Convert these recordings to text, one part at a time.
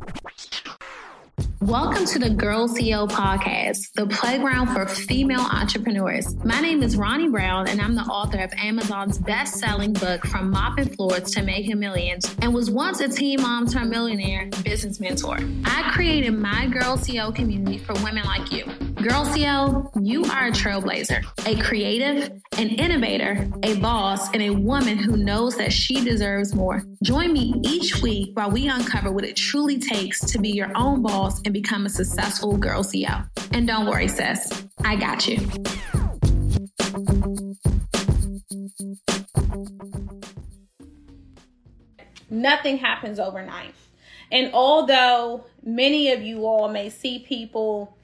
What? Welcome to the Girl CEO podcast, the playground for female entrepreneurs. My name is Ronnie Brown, and I'm the author of Amazon's best selling book, From Mopping Floors to Making Millions, and was once a teen mom turned millionaire business mentor. I created my Girl CEO community for women like you. Girl CEO, you are a trailblazer, a creative, an innovator, a boss, and a woman who knows that she deserves more. Join me each week while we uncover what it truly takes to be your own boss and become a successful Girl CEO. And don't worry, sis, I got you. Nothing happens overnight. And although many of you all may see people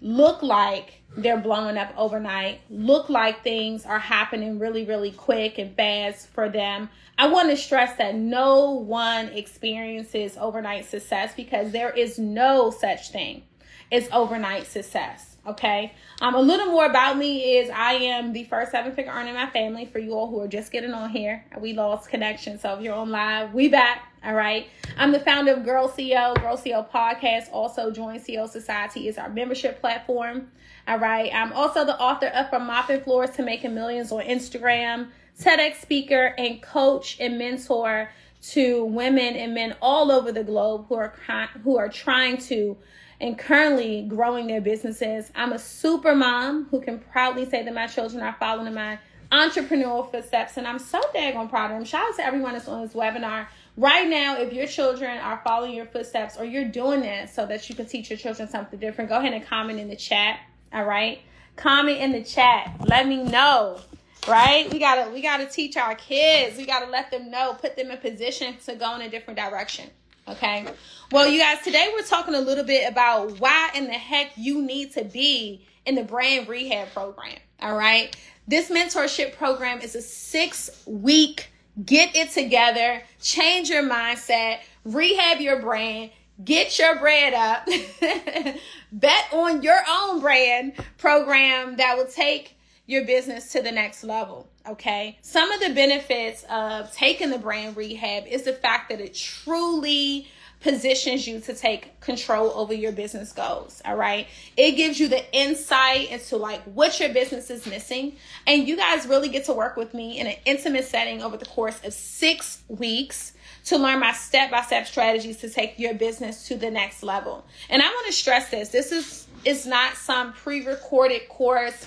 look like they're blowing up overnight, look like things are happening really, really quick and fast for them. I want to stress that no one experiences overnight success because there is no such thing as overnight success. Okay. Um, a little more about me is I am the first seven figure earner in my family for you all who are just getting on here. We lost connection. So if you're on live, we back. All right. I'm the founder of Girl CEO, Girl CEO podcast. Also, Join CEO Society is our membership platform. All right. I'm also the author of From Mopping Floors to Making Millions on Instagram, TEDx speaker, and coach and mentor to women and men all over the globe who are who are trying to and currently growing their businesses. I'm a super mom who can proudly say that my children are following my entrepreneurial footsteps, and I'm so daggone proud of them. Shout out to everyone that's on this webinar. Right now, if your children are following your footsteps or you're doing this so that you can teach your children something different, go ahead and comment in the chat. All right. Comment in the chat. Let me know. Right? We gotta we gotta teach our kids. We gotta let them know, put them in position to go in a different direction. Okay. Well, you guys, today we're talking a little bit about why in the heck you need to be in the brand rehab program. All right. This mentorship program is a six week get it together, change your mindset, rehab your brand, get your bread up, bet on your own brand program that will take your business to the next level. Okay. Some of the benefits of taking the brand rehab is the fact that it truly positions you to take control over your business goals. All right. It gives you the insight into like what your business is missing. And you guys really get to work with me in an intimate setting over the course of six weeks to learn my step by step strategies to take your business to the next level. And I want to stress this this is, is not some pre recorded course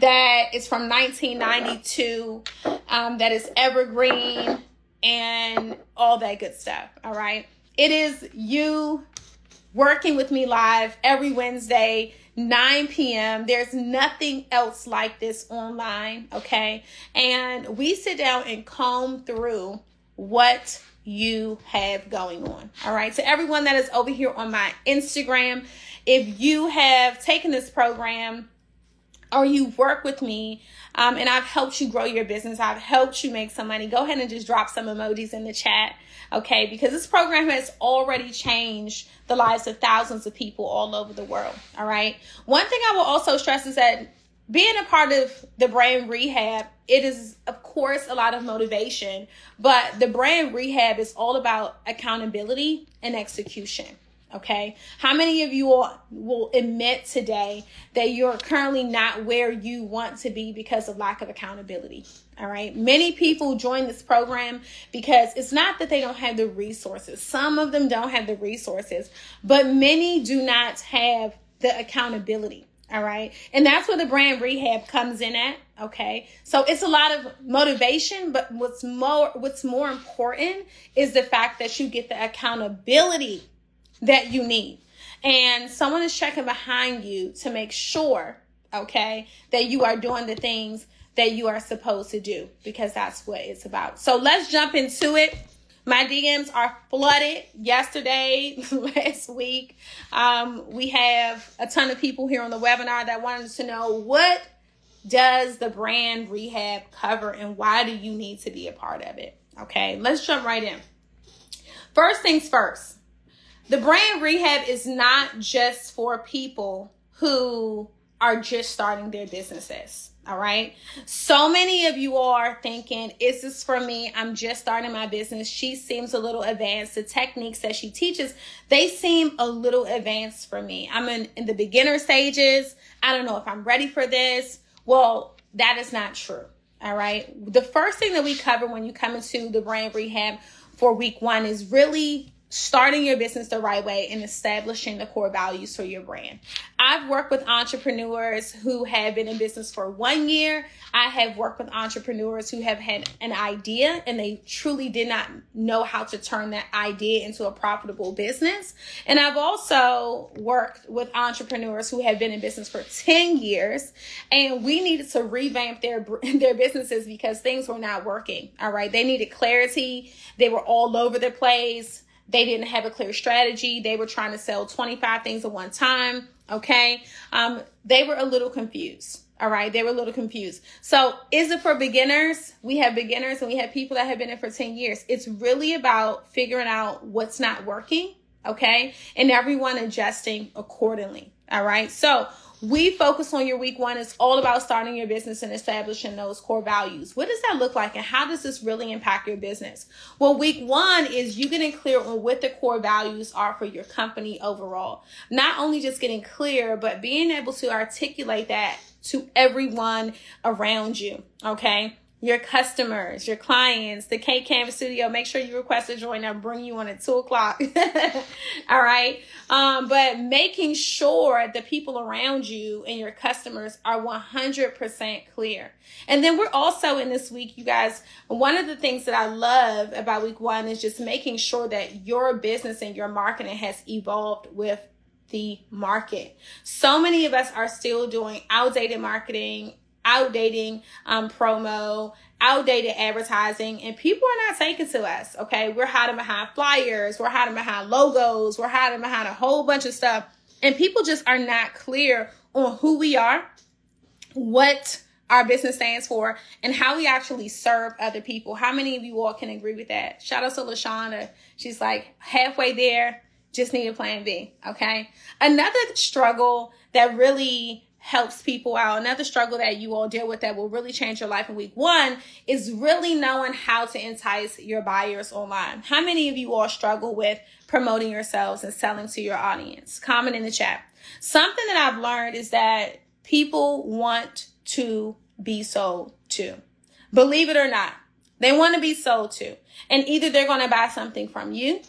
that is from 1992 um, that is evergreen and all that good stuff. All right. It is you working with me live every Wednesday, 9 p.m. There's nothing else like this online. Okay. And we sit down and comb through what you have going on. All right. So, everyone that is over here on my Instagram, if you have taken this program, or you work with me um, and I've helped you grow your business, I've helped you make some money, go ahead and just drop some emojis in the chat, okay? Because this program has already changed the lives of thousands of people all over the world, all right? One thing I will also stress is that being a part of the brand rehab, it is, of course, a lot of motivation, but the brand rehab is all about accountability and execution Okay. How many of you will, admit today that you're currently not where you want to be because of lack of accountability? All right. Many people join this program because it's not that they don't have the resources. Some of them don't have the resources, but many do not have the accountability. All right. And that's where the brand rehab comes in at. Okay. So it's a lot of motivation, but what's more, what's more important is the fact that you get the accountability that you need. And someone is checking behind you to make sure, okay, that you are doing the things that you are supposed to do because that's what it's about. So let's jump into it. My DMs are flooded yesterday, last week. Um, we have a ton of people here on the webinar that wanted to know what does the brand rehab cover and why do you need to be a part of it? Okay, let's jump right in. First things first, the brand rehab is not just for people who are just starting their businesses. All right. So many of you are thinking, is this for me? I'm just starting my business. She seems a little advanced. The techniques that she teaches, they seem a little advanced for me. I'm in, in the beginner stages. I don't know if I'm ready for this. Well, that is not true. All right. The first thing that we cover when you come into the brand rehab for week one is really starting your business the right way and establishing the core values for your brand. I've worked with entrepreneurs who have been in business for one year. I have worked with entrepreneurs who have had an idea and they truly did not know how to turn that idea into a profitable business. And I've also worked with entrepreneurs who have been in business for 10 years and we needed to revamp their their businesses because things were not working. All right. They needed clarity. They were all over the place they didn't have a clear strategy. They were trying to sell 25 things at one time. Okay. Um, they were a little confused. All right. They were a little confused. So is it for beginners? We have beginners and we have people that have been in for 10 years. It's really about figuring out what's not working. Okay. And everyone adjusting accordingly. All right. So we focus on your week one. It's all about starting your business and establishing those core values. What does that look like and how does this really impact your business? Well, week one is you getting clear on what the core values are for your company overall. Not only just getting clear, but being able to articulate that to everyone around you. Okay your customers, your clients, the Cake Canvas Studio. Make sure you request to join. I'll bring you on at two o'clock. All right. Um, but making sure the people around you and your customers are 100% clear. And then we're also in this week, you guys, one of the things that I love about week one is just making sure that your business and your marketing has evolved with the market. So many of us are still doing outdated marketing, outdating um, promo, outdated advertising, and people are not taking to us. Okay, we're hiding behind flyers, we're hiding behind logos, we're hiding behind a whole bunch of stuff, and people just are not clear on who we are, what our business stands for, and how we actually serve other people. How many of you all can agree with that? Shout out to Lashonda. She's like halfway there, just need a plan B. Okay. Another struggle that really helps people out. Another struggle that you all deal with that will really change your life in week one is really knowing how to entice your buyers online. How many of you all struggle with promoting yourselves and selling to your audience? Comment in the chat. Something that I've learned is that people want to be sold to. Believe it or not, they want to be sold to. And either they're going to buy something from you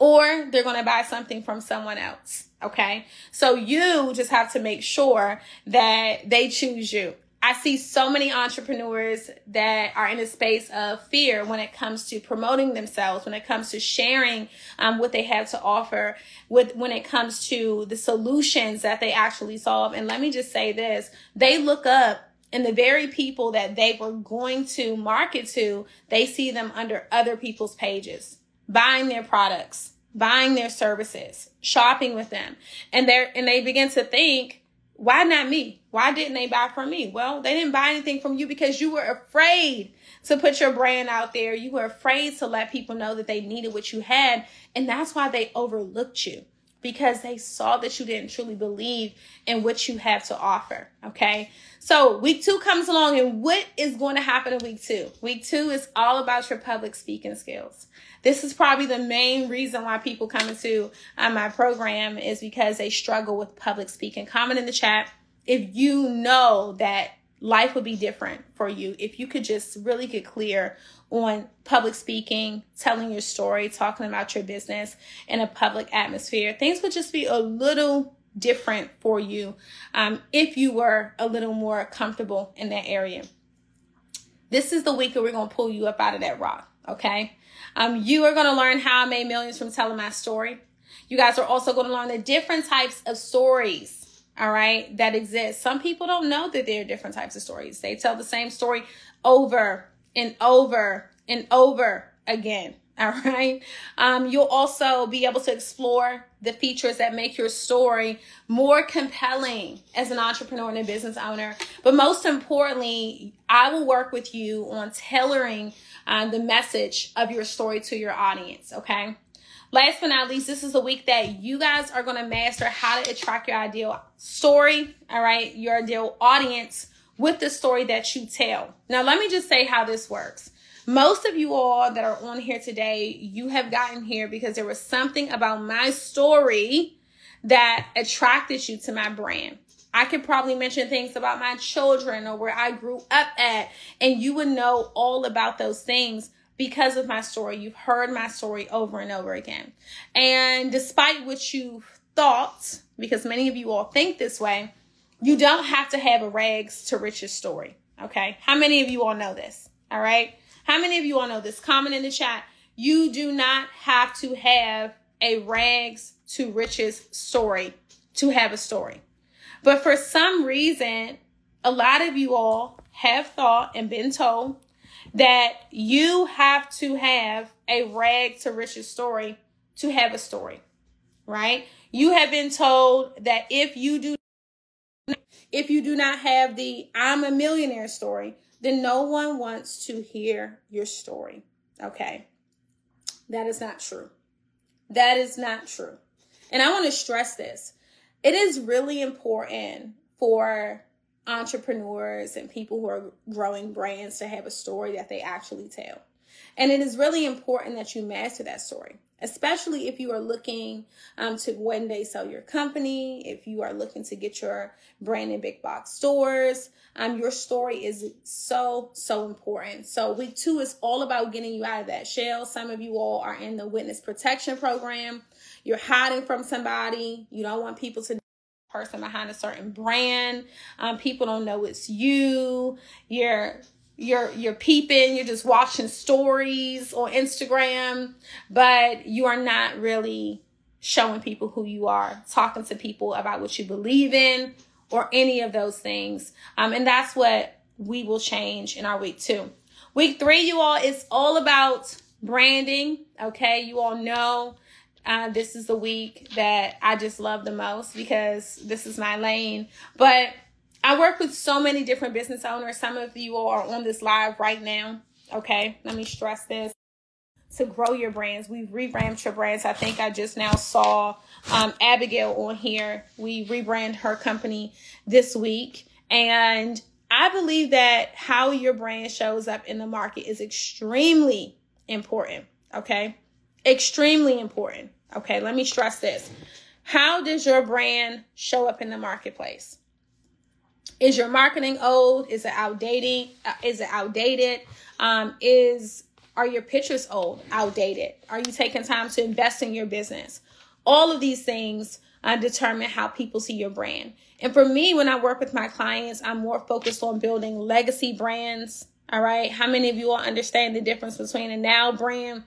or they're going to buy something from someone else. Okay. So you just have to make sure that they choose you. I see so many entrepreneurs that are in a space of fear when it comes to promoting themselves, when it comes to sharing um, what they have to offer, with when it comes to the solutions that they actually solve. And let me just say this: they look up and the very people that they were going to market to, they see them under other people's pages, buying their products, buying their services, shopping with them. And they and they begin to think, why not me? Why didn't they buy from me? Well, they didn't buy anything from you because you were afraid to put your brand out there. You were afraid to let people know that they needed what you had. And that's why they overlooked you because they saw that you didn't truly believe in what you have to offer. Okay. So week two comes along and what is going to happen in week two? Week two is all about your public speaking skills. This is probably the main reason why people come into uh, my program is because they struggle with public speaking. Comment in the chat if you know that life would be different for you if you could just really get clear on public speaking, telling your story, talking about your business in a public atmosphere. Things would just be a little different for you um, if you were a little more comfortable in that area. This is the week that we're going to pull you up out of that rock, okay? Um, you are going to learn how I made millions from telling my story. You guys are also going to learn the different types of stories all right, that exist. Some people don't know that there are different types of stories. They tell the same story over and over and over again. All right. Um, you'll also be able to explore the features that make your story more compelling as an entrepreneur and a business owner. But most importantly, I will work with you on tailoring uh, the message of your story to your audience. Okay. Last but not least, this is a week that you guys are going to master how to attract your ideal story, all right, your ideal audience with the story that you tell. Now, let me just say how this works. Most of you all that are on here today, you have gotten here because there was something about my story that attracted you to my brand. I could probably mention things about my children or where I grew up at, and you would know all about those things because of my story. You've heard my story over and over again. And despite what you thought, because many of you all think this way, you don't have to have a rags to riches story. Okay. How many of you all know this? All right. How many of you all know this? Comment in the chat. You do not have to have a rags to riches story to have a story. But for some reason, a lot of you all have thought and been told that you have to have a rag to riches story to have a story, right? You have been told that if you do if you do not have the I'm a millionaire story, then no one wants to hear your story. Okay. That is not true. That is not true. And I want to stress this. It is really important for entrepreneurs and people who are growing brands to have a story that they actually tell. And it is really important that you master that story, especially if you are looking um, to one day sell your company, if you are looking to get your brand in big box stores. Um, your story is so, so important. So, week two is all about getting you out of that shell. Some of you all are in the witness protection program. You're hiding from somebody. You don't want people to person behind a certain brand. Um, people don't know it's you. You're you're you're peeping. You're just watching stories on Instagram, but you are not really showing people who you are, talking to people about what you believe in, or any of those things. Um, and that's what we will change in our week two. Week three, you all, it's all about branding. Okay, you all know uh, this is the week that I just love the most because this is my lane. But I work with so many different business owners. Some of you are on this live right now. Okay, let me stress this. To grow your brands, we've revamped your brands. I think I just now saw um, Abigail on here. We rebrand her company this week. And I believe that how your brand shows up in the market is extremely important. Okay. Extremely important. Okay, let me stress this. How does your brand show up in the marketplace? Is your marketing old? Is it outdated? Uh, is it outdated? Um, is are your pictures old, outdated? Are you taking time to invest in your business? All of these things uh, determine how people see your brand. And for me, when I work with my clients, I'm more focused on building legacy brands. All right. How many of you all understand the difference between a now brand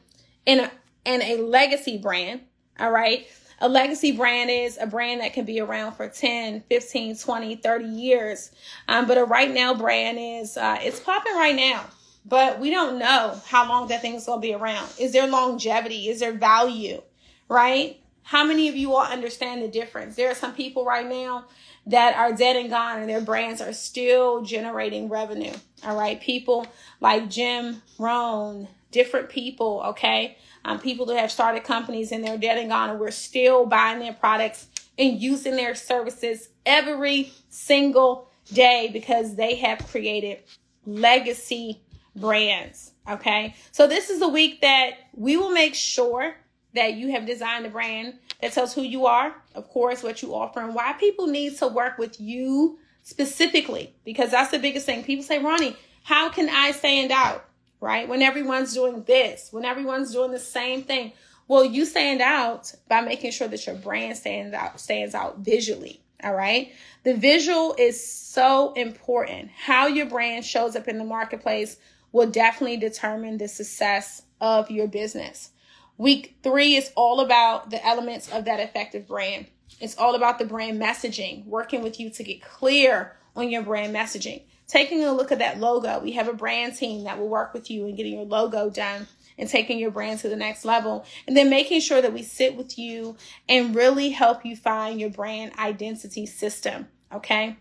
and a, and a legacy brand? All right. A legacy brand is a brand that can be around for 10, 15, 20, 30 years. Um, but a right now brand is, uh, it's popping right now, but we don't know how long that thing's going to be around. Is there longevity? Is there value? Right? How many of you all understand the difference? There are some people right now that are dead and gone and their brands are still generating revenue. All right. People like Jim Rohn, different people. Okay um, people that have started companies and they're dead and gone, and we're still buying their products and using their services every single day because they have created legacy brands. Okay. So this is a week that we will make sure that you have designed a brand that tells who you are, of course, what you offer, and why people need to work with you specifically. Because that's the biggest thing. People say, Ronnie, how can I stand out? Right? When everyone's doing this, when everyone's doing the same thing. Well, you stand out by making sure that your brand stands out, stands out visually. All right. The visual is so important. How your brand shows up in the marketplace will definitely determine the success of your business. Week three is all about the elements of that effective brand. It's all about the brand messaging, working with you to get clear on your brand messaging. Taking a look at that logo. We have a brand team that will work with you in getting your logo done and taking your brand to the next level. And then making sure that we sit with you and really help you find your brand identity system. Okay.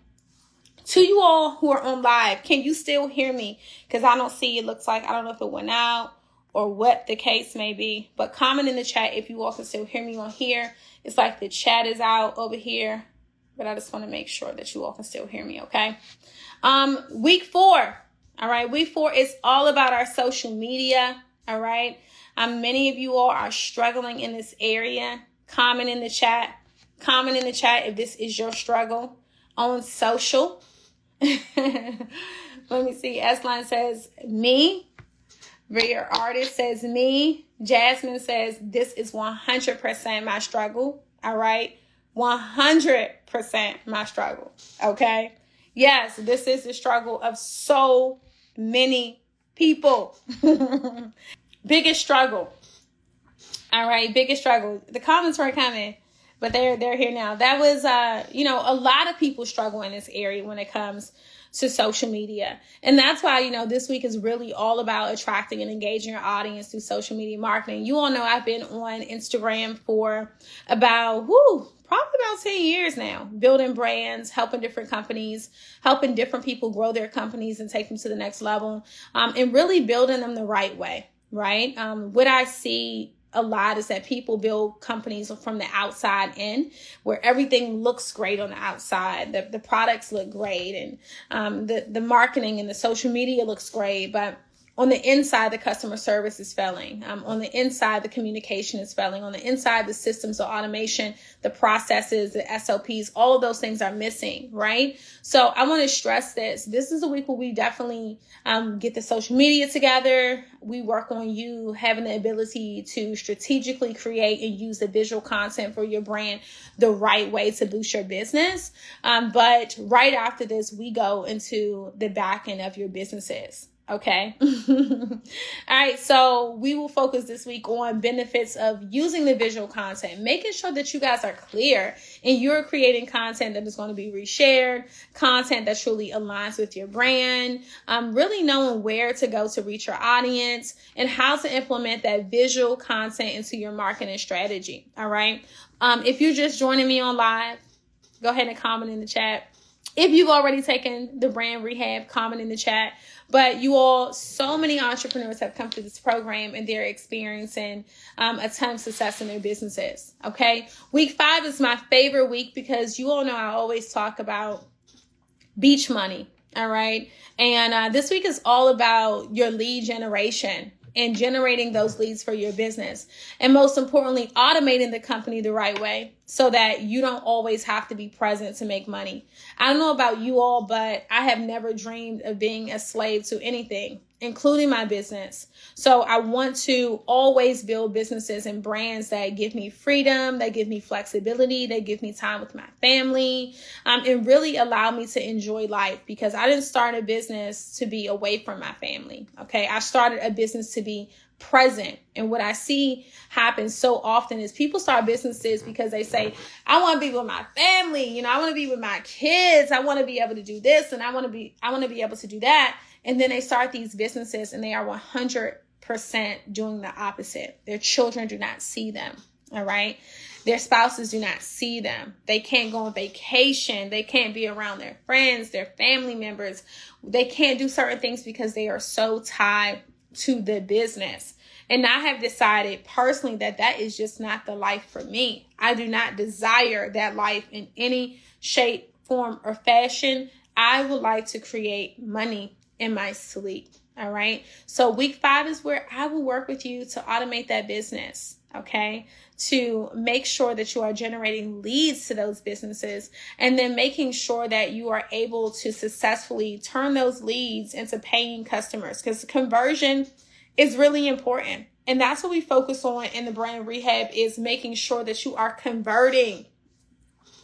To you all who are on live, can you still hear me? Because I don't see it. Looks like I don't know if it went out or what the case may be. But comment in the chat if you all can still hear me on here. It's like the chat is out over here. But I just want to make sure that you all can still hear me, okay? Um, week four. All right, week four is all about our social media. All right. Um, many of you all are struggling in this area. Comment in the chat. Comment in the chat if this is your struggle on social. Let me see. S-Line says, me. Rear Artist says, me. Jasmine says, this is 100% my struggle. All right. 100% my struggle. Okay. Yes, this is the struggle of so many people. biggest struggle. All right, biggest struggle. The comments were coming, but they're they're here now. That was uh, you know, a lot of people struggle in this area when it comes to social media. And that's why, you know, this week is really all about attracting and engaging your audience through social media marketing. You all know I've been on Instagram for about whoo, probably about 10 years now, building brands, helping different companies, helping different people grow their companies and take them to the next level, um, and really building them the right way, right? Um, what I see a lot is that people build companies from the outside in where everything looks great on the outside the, the products look great and um, the, the marketing and the social media looks great but on the inside, the customer service is failing. Um, on the inside, the communication is failing. On the inside, the systems, the automation, the processes, the SOPs, all of those things are missing, right? So I want to stress this. This is a week where we definitely um, get the social media together. We work on you having the ability to strategically create and use the visual content for your brand the right way to boost your business. Um, but right after this, we go into the back end of your businesses. Okay. All right. So we will focus this week on benefits of using the visual content, making sure that you guys are clear and you're creating content that is going to be reshared, content that truly aligns with your brand, um, really knowing where to go to reach your audience and how to implement that visual content into your marketing strategy. All right. Um, if you're just joining me on live, go ahead and comment in the chat. If you've already taken the brand rehab, comment in the chat. But you all, so many entrepreneurs have come through this program and they're experiencing um, a ton of success in their businesses. Okay. Week five is my favorite week because you all know I always talk about beach money. All right. And uh, this week is all about your lead generation and generating those leads for your business. And most importantly, automating the company the right way so that you don't always have to be present to make money. I don't know about you all, but I have never dreamed of being a slave to anything, including my business. So I want to always build businesses and brands that give me freedom, that give me flexibility, that give me time with my family, um, and really allow me to enjoy life because I didn't start a business to be away from my family. Okay. I started a business to be present. And what I see happen so often is people start businesses because they say, I want to be with my family, you know, I want to be with my kids, I want to be able to do this and I want to be I want to be able to do that. And then they start these businesses and they are 100% doing the opposite. Their children do not see them, all right? Their spouses do not see them. They can't go on vacation. They can't be around their friends, their family members. They can't do certain things because they are so tied to the business. And I have decided personally that that is just not the life for me. I do not desire that life in any shape, form, or fashion. I would like to create money in my sleep. All right. So week five is where I will work with you to automate that business. Okay. To make sure that you are generating leads to those businesses and then making sure that you are able to successfully turn those leads into paying customers because conversion is really important. And that's what we focus on in the brand rehab is making sure that you are converting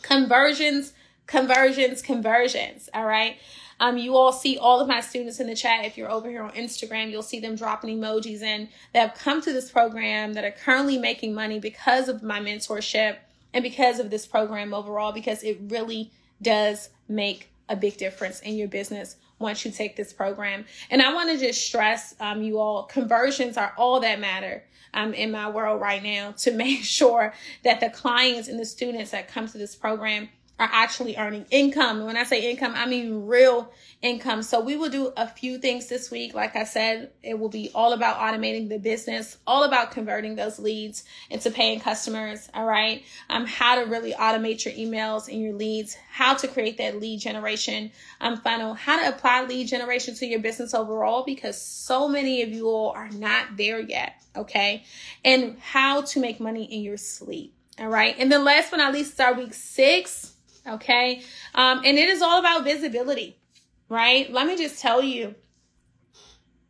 conversions, conversions, conversions. All right. Um, you all see all of my students in the chat. If you're over here on Instagram, you'll see them dropping emojis in that have come to this program that are currently making money because of my mentorship and because of this program overall, because it really does make a big difference in your business once you take this program. And I want to just stress um, you all conversions are all that matter um, in my world right now to make sure that the clients and the students that come to this program are actually earning income. When I say income, I mean real income. So we will do a few things this week. Like I said, it will be all about automating the business, all about converting those leads into paying customers. All right. Um, how to really automate your emails and your leads, how to create that lead generation um, funnel, how to apply lead generation to your business overall, because so many of you all are not there yet. Okay. And how to make money in your sleep. All right. And then last but not least, our week six Okay. Um, and it is all about visibility, right? Let me just tell you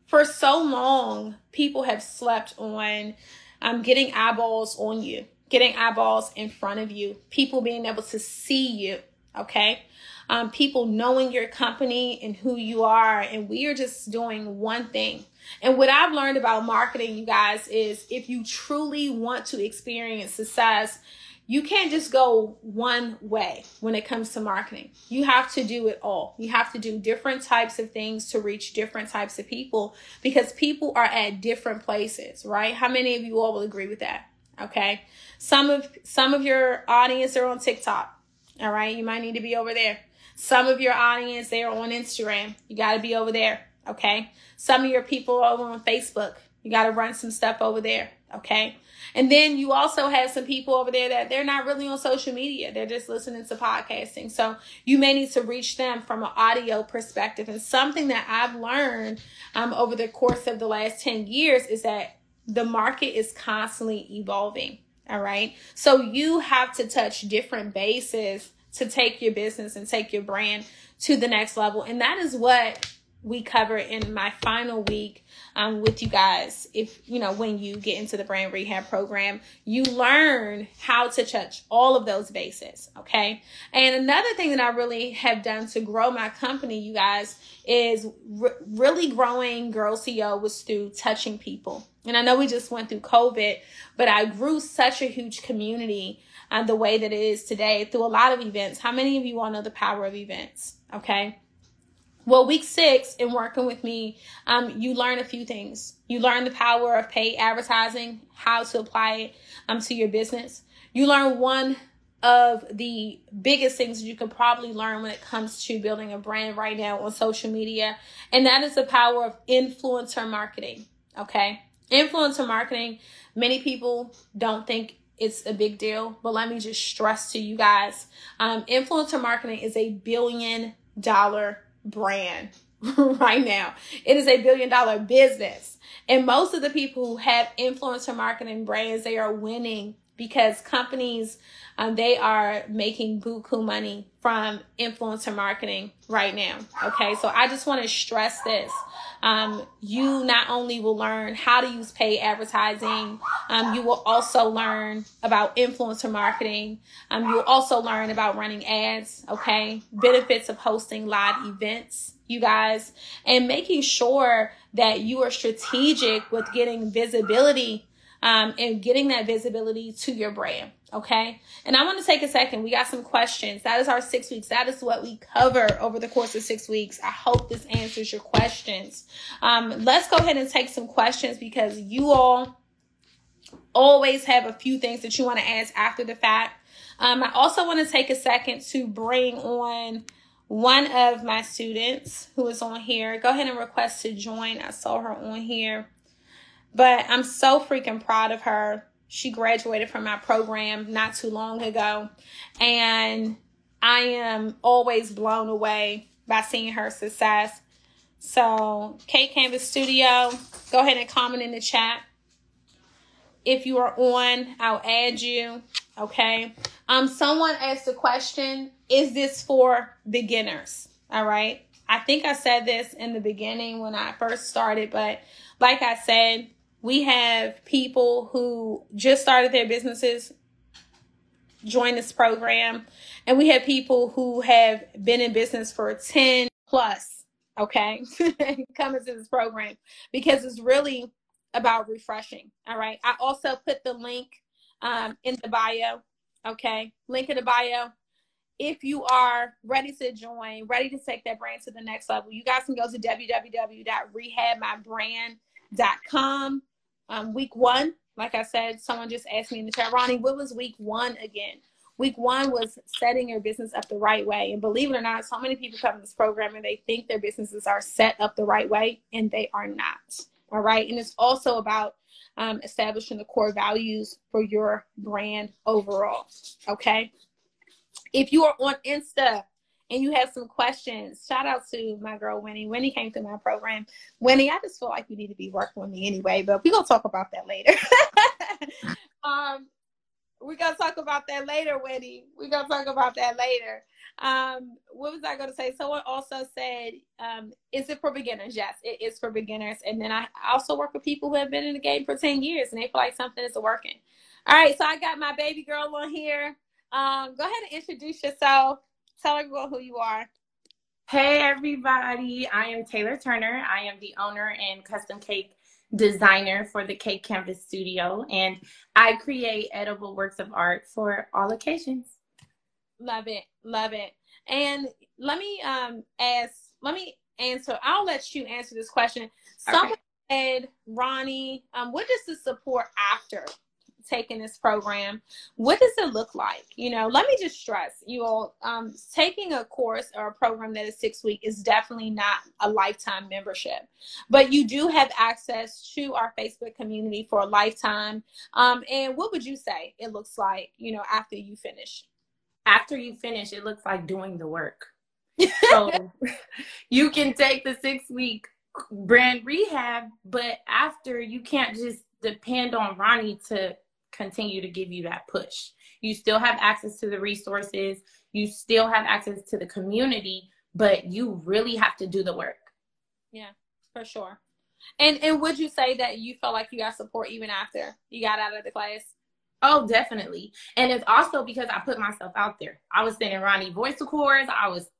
for so long, people have slept on um, getting eyeballs on you, getting eyeballs in front of you, people being able to see you. Okay. Um, people knowing your company and who you are. And we are just doing one thing. And what I've learned about marketing, you guys, is if you truly want to experience success, you can't just go one way when it comes to marketing. You have to do it all. You have to do different types of things to reach different types of people because people are at different places, right? How many of you all will agree with that? Okay. Some of some of your audience are on TikTok. All right. You might need to be over there. Some of your audience they're on Instagram. You got to be over there. Okay. Some of your people are over on Facebook. You got to run some stuff over there. Okay. And then you also have some people over there that they're not really on social media. They're just listening to podcasting. So you may need to reach them from an audio perspective. And something that I've learned um, over the course of the last 10 years is that the market is constantly evolving. All right. So you have to touch different bases to take your business and take your brand to the next level. And that is what we cover in my final week um, with you guys. If you know, when you get into the brand rehab program, you learn how to touch all of those bases. Okay. And another thing that I really have done to grow my company, you guys, is re- really growing Girl CEO was through touching people. And I know we just went through COVID, but I grew such a huge community uh, the way that it is today through a lot of events. How many of you all know the power of events? Okay. Well, week six in working with me, um, you learn a few things. You learn the power of paid advertising, how to apply it um, to your business. You learn one of the biggest things you can probably learn when it comes to building a brand right now on social media, and that is the power of influencer marketing. Okay. Influencer marketing, many people don't think it's a big deal, but let me just stress to you guys um, influencer marketing is a billion dollar brand right now. It is a billion dollar business. And most of the people who have influencer marketing brands, they are winning because companies um, they are making buku money from influencer marketing right now. Okay, so I just want to stress this. Um, you not only will learn how to use paid advertising, um, you will also learn about influencer marketing. Um, you will also learn about running ads. Okay, benefits of hosting live events you guys, and making sure that you are strategic with getting visibility um, and getting that visibility to your brand. Okay. And I want to take a second. We got some questions. That is our six weeks. That is what we cover over the course of six weeks. I hope this answers your questions. Um, let's go ahead and take some questions because you all always have a few things that you want to ask after the fact. Um, I also want to take a second to bring on one of my students who is on here. Go ahead and request to join. I saw her on here. But I'm so freaking proud of her. She graduated from my program not too long ago. And I am always blown away by seeing her success. So, Cake Canvas Studio, go ahead and comment in the chat. If you are on, I'll add you. Okay. Um, someone asked a question: Is this for beginners? All right. I think I said this in the beginning when I first started, but like I said, we have people who just started their businesses join this program, and we have people who have been in business for 10 plus, okay, coming to this program because it's really about refreshing. All right. I also put the link um, in the bio. Okay. Link in the bio. If you are ready to join, ready to take that brand to the next level, you guys can go to www.rehabmybrand.com. Um, week one, like I said, someone just asked me in the chat, Ronnie, what was week one again? Week one was setting your business up the right way. And believe it or not, so many people come in this program and they think their businesses are set up the right way, and they are not. All right. And it's also about um, establishing the core values for your brand overall. Okay. If you are on Insta and you have some questions, shout out to my girl Winnie. Winnie came through my program. Winnie, I just feel like you need to be working with me anyway, but we're gonna talk about that later. um, we're gonna talk about that later, Winnie. We're gonna talk about that later. Um, what was I gonna say? Someone also said, um, is it for beginners? Yes, it is for beginners. And then I also work with people who have been in the game for 10 years and they feel like something isn't working. All right, so I got my baby girl on here. Um, go ahead and introduce yourself. Tell everyone who you are. Hey everybody, I am Taylor Turner. I am the owner and custom cake designer for the Cake Canvas Studio, and I create edible works of art for all occasions. Love it, love it. And let me um ask, let me answer. I'll let you answer this question. Someone okay. said, Ronnie, um, what does the support after taking this program, what does it look like? You know, let me just stress you all, um, taking a course or a program that is six week is definitely not a lifetime membership, but you do have access to our Facebook community for a lifetime. Um, and what would you say it looks like, you know, after you finish? After you finish, it looks like doing the work. so you can take the six week brand rehab, but after you can't just depend on Ronnie to continue to give you that push. You still have access to the resources, you still have access to the community, but you really have to do the work. Yeah, for sure. And and would you say that you felt like you got support even after you got out of the class? Oh, definitely. And it's also because I put myself out there. I was sending Ronnie voice records. I was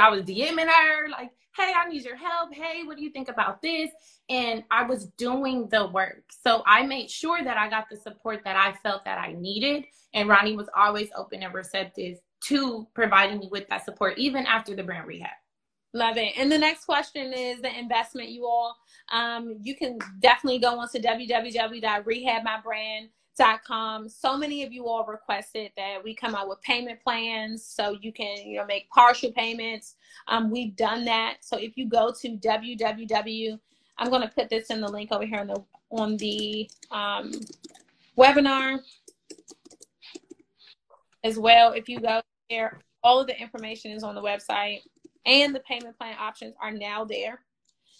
I was DMing her like, hey, I need your help. Hey, what do you think about this? And I was doing the work. So I made sure that I got the support that I felt that I needed. And Ronnie was always open and receptive to providing me with that support, even after the brand rehab. Love it. And the next question is the investment, you all. Um, you can definitely go on to www.rehabmybrand.com com. So many of you all requested that we come out with payment plans so you can you know make partial payments. Um, we've done that. So if you go to www, I'm going to put this in the link over here on the on the um, webinar as well. If you go there, all of the information is on the website, and the payment plan options are now there.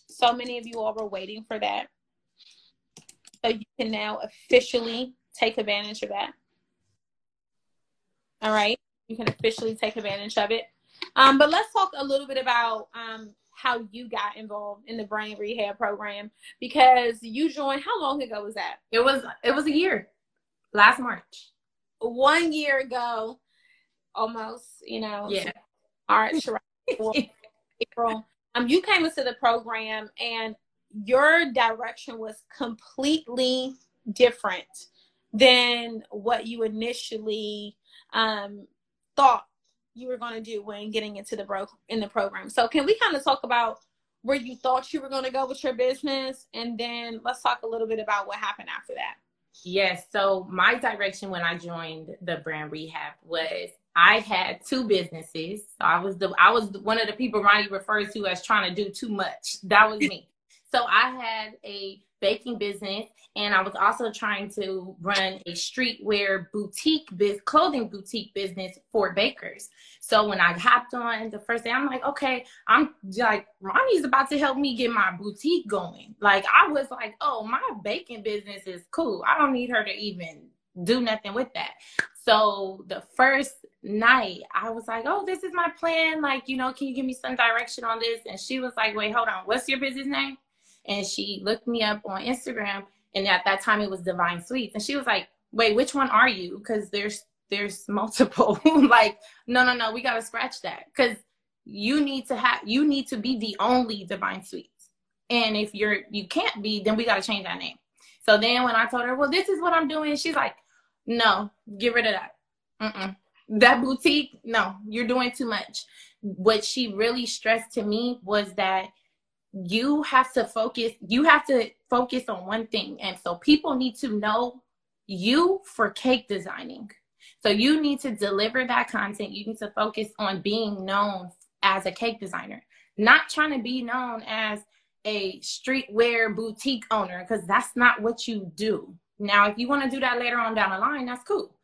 So many of you all were waiting for that. So you can now officially take advantage of that. All right, you can officially take advantage of it. Um, but let's talk a little bit about um, how you got involved in the brand rehab program because you joined. How long ago was that? It was it was a year, last March. One year ago, almost. You know. Yeah. March, April. Um, you came into the program and your direction was completely different than what you initially um, thought you were going to do when getting into the bro in the program. So can we kind of talk about where you thought you were going to go with your business and then let's talk a little bit about what happened after that. Yes, so my direction when I joined the brand rehab was I had two businesses. I was the I was one of the people Ronnie refers to as trying to do too much. That was me. so I had a baking business and I was also trying to run a streetwear boutique biz clothing boutique business for bakers. So when I hopped on the first day, I'm like, okay, I'm like Ronnie's about to help me get my boutique going. Like I was like, oh, my baking business is cool. I don't need her to even do nothing with that. So the first night, I was like, oh, this is my plan. Like, you know, can you give me some direction on this? And she was like, wait, hold on. What's your business name? And she looked me up on Instagram and at that time it was divine sweets. And she was like wait which one are you? Because there's there's multiple. Like no no no we gotta scratch that. Because you need to have you need to be the only divine sweets. And if you're you can't be then we gotta change that name. So then when i told her well this is what i'm doing she's like no get rid of that. Mm-mm. that boutique no you're doing too much. What she really stressed to me was that you have to focus you have to focus on one thing. And so people need to know you for cake designing. So you need to deliver that content. You need to focus on being known as a cake designer not trying to be known as a streetwear boutique owner because that's not what you do. Now if you want to do that later on down the line that's cool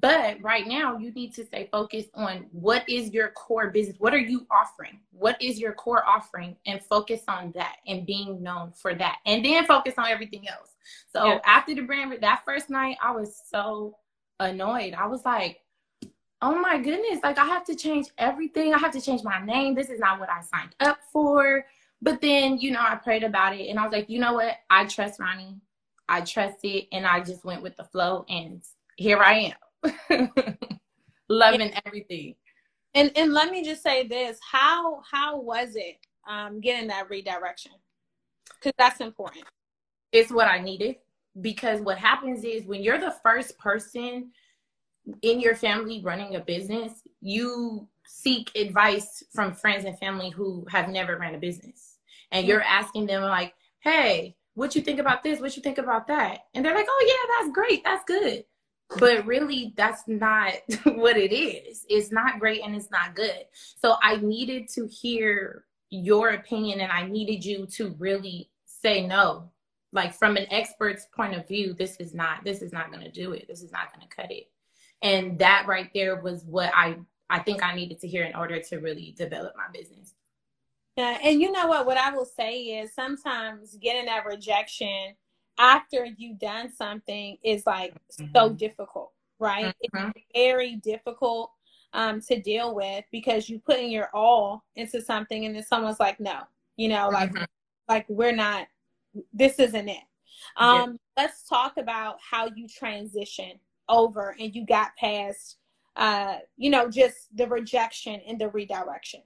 but right now, you need to stay focused on what is your core business? What are you offering? What is your core offering? And focus on that and being known for that. And then focus on everything else. So yeah. after the brand, that first night, I was so annoyed. I was like, oh my goodness, like I have to change everything. I have to change my name. This is not what I signed up for. But then, you know, I prayed about it and I was like, you know what? I trust Ronnie. I trust it. And I just went with the flow. And here I am. loving everything. And and let me just say this: how how was it um, getting that redirection? Because that's important. It's what I needed. Because what happens is when you're the first person in your family running a business, you seek advice from friends and family who have never ran a business, and you're asking them like, "Hey, what you think about this? What you think about that?" And they're like, "Oh yeah, that's great. That's good." But really that's not what it is. It's not great and it's not good. So i needed to hear your opinion and i needed you to really say no. Like from an expert's point of view this is not this is not going to do it. This is not going to cut it. And that right there was what i i think i needed to hear in order to really develop my business. Yeah and you know what? What i will say is sometimes getting that rejection after you've done something is like mm-hmm. so difficult, right? Mm-hmm. It's very difficult um, to deal with because you put in your all into something and then someone's like, no, you know, like, mm-hmm. like we're not, this isn't it. Um, yeah. Let's talk about how you transition over and you got past, uh, you know, just the rejection and the redirection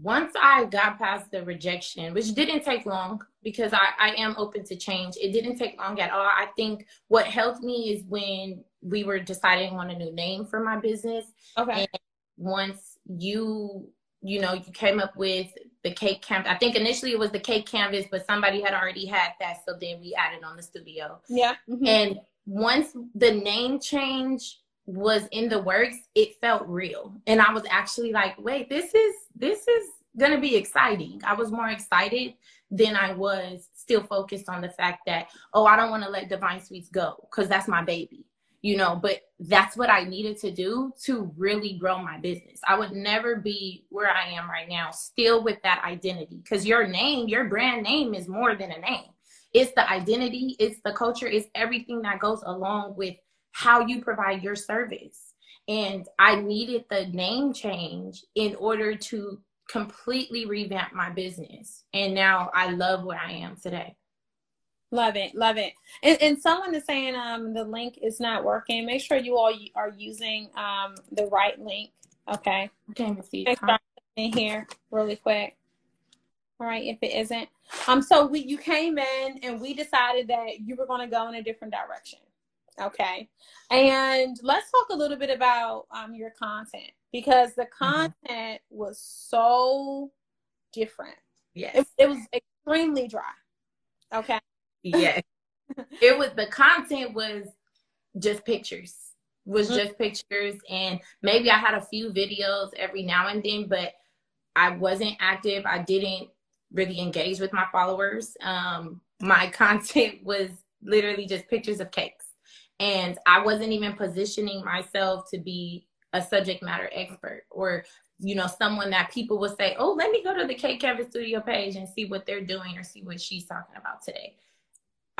once I got past the rejection, which didn't take long because I, I am open to change, it didn't take long at all. I think what helped me is when we were deciding on a new name for my business. Okay. And once you, you know, you came up with the cake canvas. I think initially it was the cake canvas, but somebody had already had that. So then we added on the studio. Yeah. Mm-hmm. And once the name change was in the works, it felt real. And I was actually like, wait, this is this is gonna be exciting. I was more excited than I was still focused on the fact that, oh, I don't want to let Divine Sweets go because that's my baby. You know, but that's what I needed to do to really grow my business. I would never be where I am right now, still with that identity. Because your name, your brand name is more than a name. It's the identity, it's the culture, it's everything that goes along with how you provide your service. And I needed the name change in order to completely revamp my business. And now I love where I am today. Love it, love it. And, and someone is saying um, the link is not working. Make sure you all are using um, the right link. Okay. Okay, see. In here really quick. All right, if it isn't. Um, so we you came in and we decided that you were going to go in a different direction. Okay. And let's talk a little bit about um, your content because the mm-hmm. content mm-hmm. was so different. Yes. It, it was extremely dry. Okay. Yes. it was the content was just pictures. Was mm-hmm. just pictures and maybe I had a few videos every now and then, but I wasn't active. I didn't really engage with my followers. Um, my content was literally just pictures of cakes. And I wasn't even positioning myself to be a subject matter expert or you know someone that people will say oh let me go to the Cake Canvas Studio page and see what they're doing or see what she's talking about today.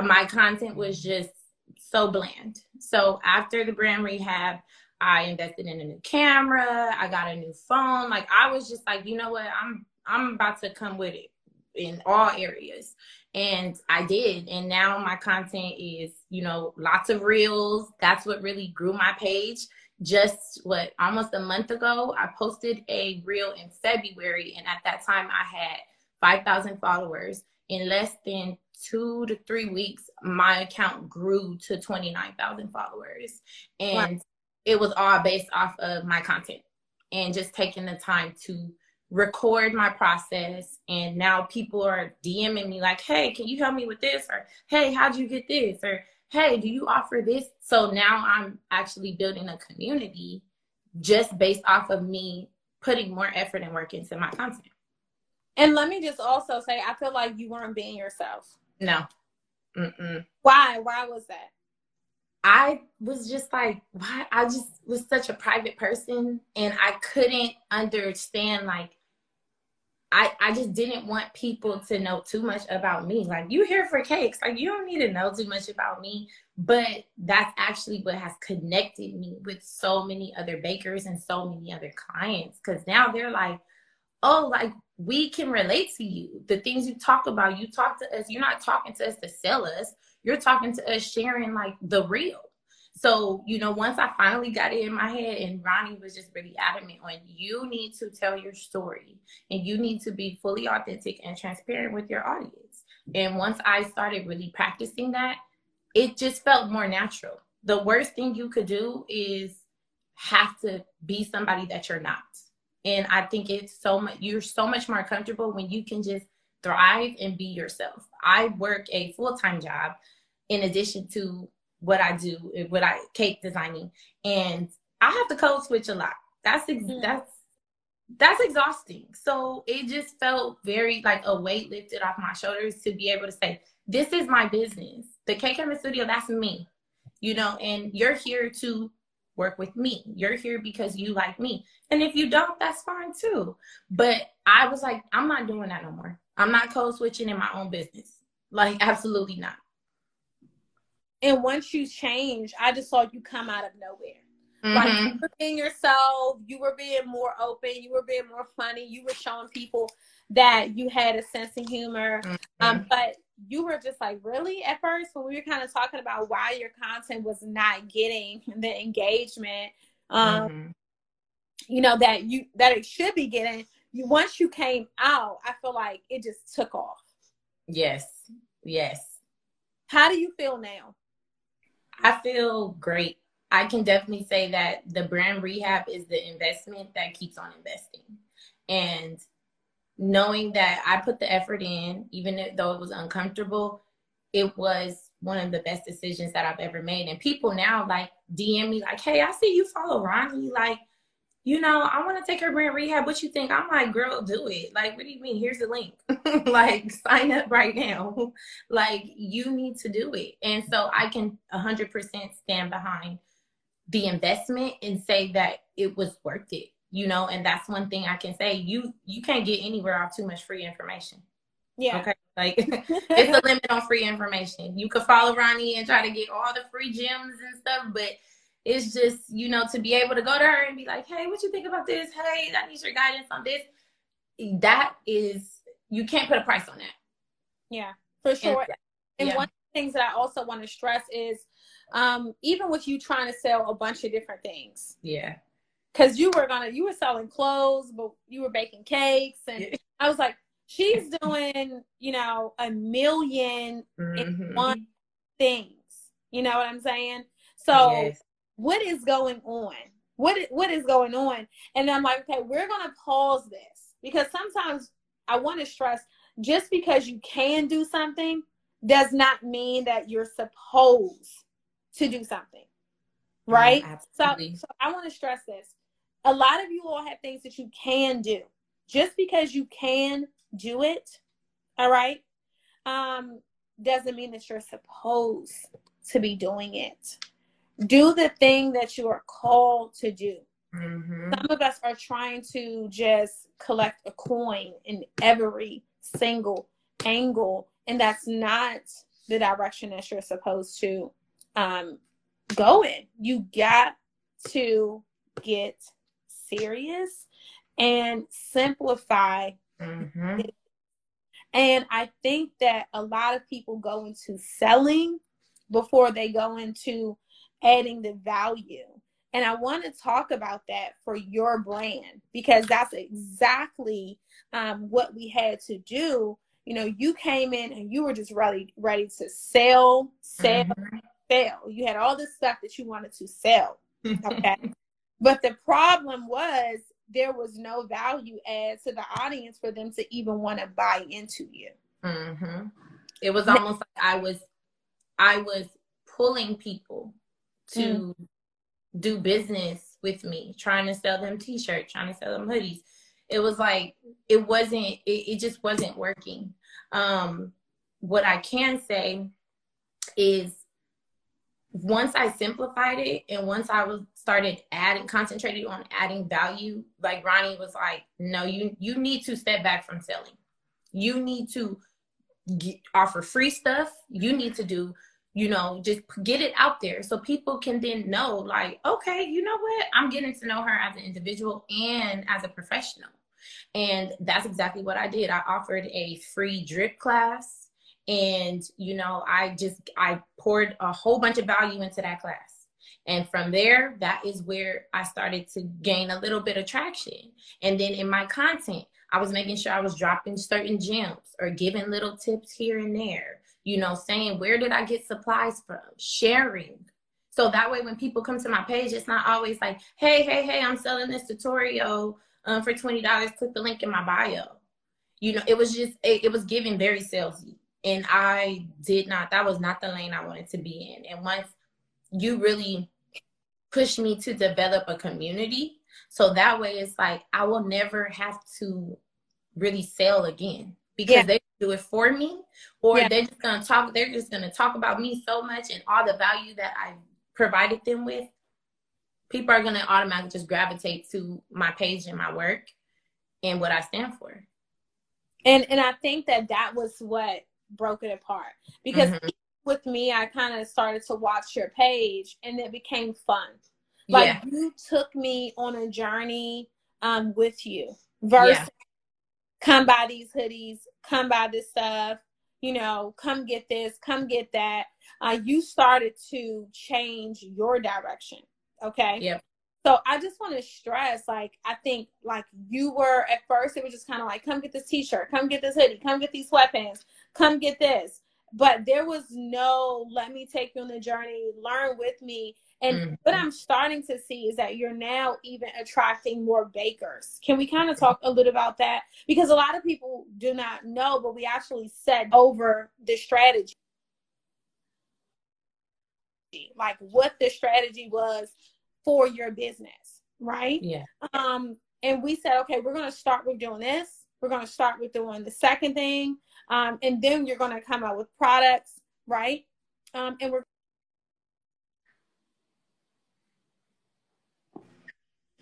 My content was just so bland. So after the brand rehab i invested in a new camera. I got a new phone. Like i was just like you know what? I'm i'm about to come with it in all areas. And i did. And now my content is you know lots of reels. That's what really grew my page. Just what almost a month ago i posted a reel in february and at that time i had 5000 followers. In less than two to three weeks my account grew to 29000 followers. And wow. it was all based off of my content and just taking the time to record my process and now people are dming me like hey can you help me with this or hey how'd you get this or hey, do you offer this? So now I'm actually building a community just based off of me putting more effort and work into my content. And let me just also say, I feel like you weren't being yourself. No. Mm-mm. Why? Why was that? I was just like, why? I just was such a private person and I couldn't understand like I, I just didn't want people to know too much about me. Like, you here for cakes. Like, you don't need to know too much about me. But that's actually what has connected me with so many other bakers and so many other clients. Cause now they're like, oh, like we can relate to you. The things you talk about, you talk to us. You're not talking to us to sell us. You're talking to us sharing like the real. So, you know, once I finally got it in my head, and Ronnie was just really adamant on you need to tell your story and you need to be fully authentic and transparent with your audience. And once I started really practicing that, it just felt more natural. The worst thing you could do is have to be somebody that you're not. And I think it's so much, you're so much more comfortable when you can just thrive and be yourself. I work a full time job in addition to what I do, what I cake designing, and I have to code switch a lot. That's ex- mm. that's that's exhausting. So it just felt very like a weight lifted off my shoulders to be able to say, this is my business. The Cake Canvas Studio, that's me. You know, and you're here to work with me. You're here because you like me. And if you don't, that's fine too. But I was like, I'm not doing that no more. I'm not code switching in my own business. Like, absolutely not. And once you change, I just saw you come out of nowhere. Mm-hmm. Like you were being yourself, you were being more open, you were being more funny, you were showing people that you had a sense of humor. Um, mm-hmm. Um, but you were just like, really at first when we were kind of talking about why your content was not getting the engagement, um, mm-hmm. you know, that you that it should be getting. You once you came out, I feel like it just took off. Yes. Yes. How do you feel now? I feel great. I can definitely say that the brand rehab is the investment that keeps on investing. And knowing that I put the effort in, even though it was uncomfortable, it was one of the best decisions that I've ever made. And people now like DM me like, "Hey, I see you follow Ronnie. Like, you know, I want to take her brand rehab. What you think? I'm like, girl, do it. Like, what do you mean? Here's the link. like, sign up right now. like, you need to do it. And so I can 100% stand behind the investment and say that it was worth it. You know, and that's one thing I can say. You you can't get anywhere off too much free information. Yeah. Okay. Like it's a limit on free information. You could follow Ronnie and try to get all the free gems and stuff, but it's just you know to be able to go to her and be like hey what you think about this? Hey i need your guidance on this. That is you can't put a price on that. Yeah for sure. And, and yeah. one of the things that i also want to stress is um even with you trying to sell a bunch of different things. Yeah. Because you were gonna you were selling clothes but you were baking cakes and yeah. i was like she's doing you know a 1000000 mm-hmm. in one things. You know what i'm saying? So yes what is going on? What what is going on? And I'm like, okay, we're gonna pause this because sometimes I want to stress just because you can do something does not mean that you're supposed to do something. Right? Yeah, so, so I want to stress this. A lot of you all have things that you can do. Just because you can do it, all right, um, doesn't mean that you're supposed to be doing it. Do the thing that you are called to do. Mm-hmm. Some of us are trying to just collect a coin in every single angle, and that's not the direction that you're supposed to um, go in. You got to get serious and simplify. Mm-hmm. And I think that a lot of people go into selling before they go into adding the value. And I want to talk about that for your brand because that's exactly um, what we had to do. You know, you came in and you were just ready, ready to sell, sell, mm-hmm. sell. You had all this stuff that you wanted to sell. Okay. but the problem was there was no value add to the audience for them to even want to buy into you. Mm-hmm. It was almost like I was, I was pulling people to mm. do business with me, trying to sell them t-shirts, trying to sell them hoodies. It was like it wasn't. It, it just wasn't working. Um, what I can say is once I simplified it and once I was started adding concentrated on adding value, like Ronnie was like, no, you you need to step back from selling. You need to get, offer free stuff. You need to do, you know, just get it out there so people can then know, like, okay, you know what? I'm getting to know her as an individual and as a professional. And that's exactly what I did. I offered a free drip class and you know i just i poured a whole bunch of value into that class and from there that is where i started to gain a little bit of traction and then in my content i was making sure i was dropping certain gems or giving little tips here and there you know saying where did i get supplies from sharing so that way when people come to my page it's not always like hey hey hey i'm selling this tutorial um, for $20 click the link in my bio you know it was just it, it was giving very salesy and I did not. That was not the lane I wanted to be in. And once you really pushed me to develop a community, so that way it's like I will never have to really sell again because yeah. they do it for me, or yeah. they're just gonna talk. They're just gonna talk about me so much and all the value that I provided them with. People are gonna automatically just gravitate to my page and my work and what I stand for. And and I think that that was what broke it apart because mm-hmm. with me i kind of started to watch your page and it became fun like yeah. you took me on a journey um, with you versus yeah. Come buy these hoodies come buy this stuff you know come get this come get that. Uh, you started to change your direction okay? Yeah so I just want to stress, like, I think, like, you were at first, it was just kind of like, come get this t shirt, come get this hoodie, come get these sweatpants, come get this. But there was no, let me take you on the journey, learn with me. And mm-hmm. what I'm starting to see is that you're now even attracting more bakers. Can we kind of talk a little about that? Because a lot of people do not know, but we actually set over the strategy. Like what the strategy was for your business, right? Yeah. Um, and we said, okay, we're going to start with doing this. We're going to start with doing the second thing. Um, and then you're going to come out with products, right? Um, and we're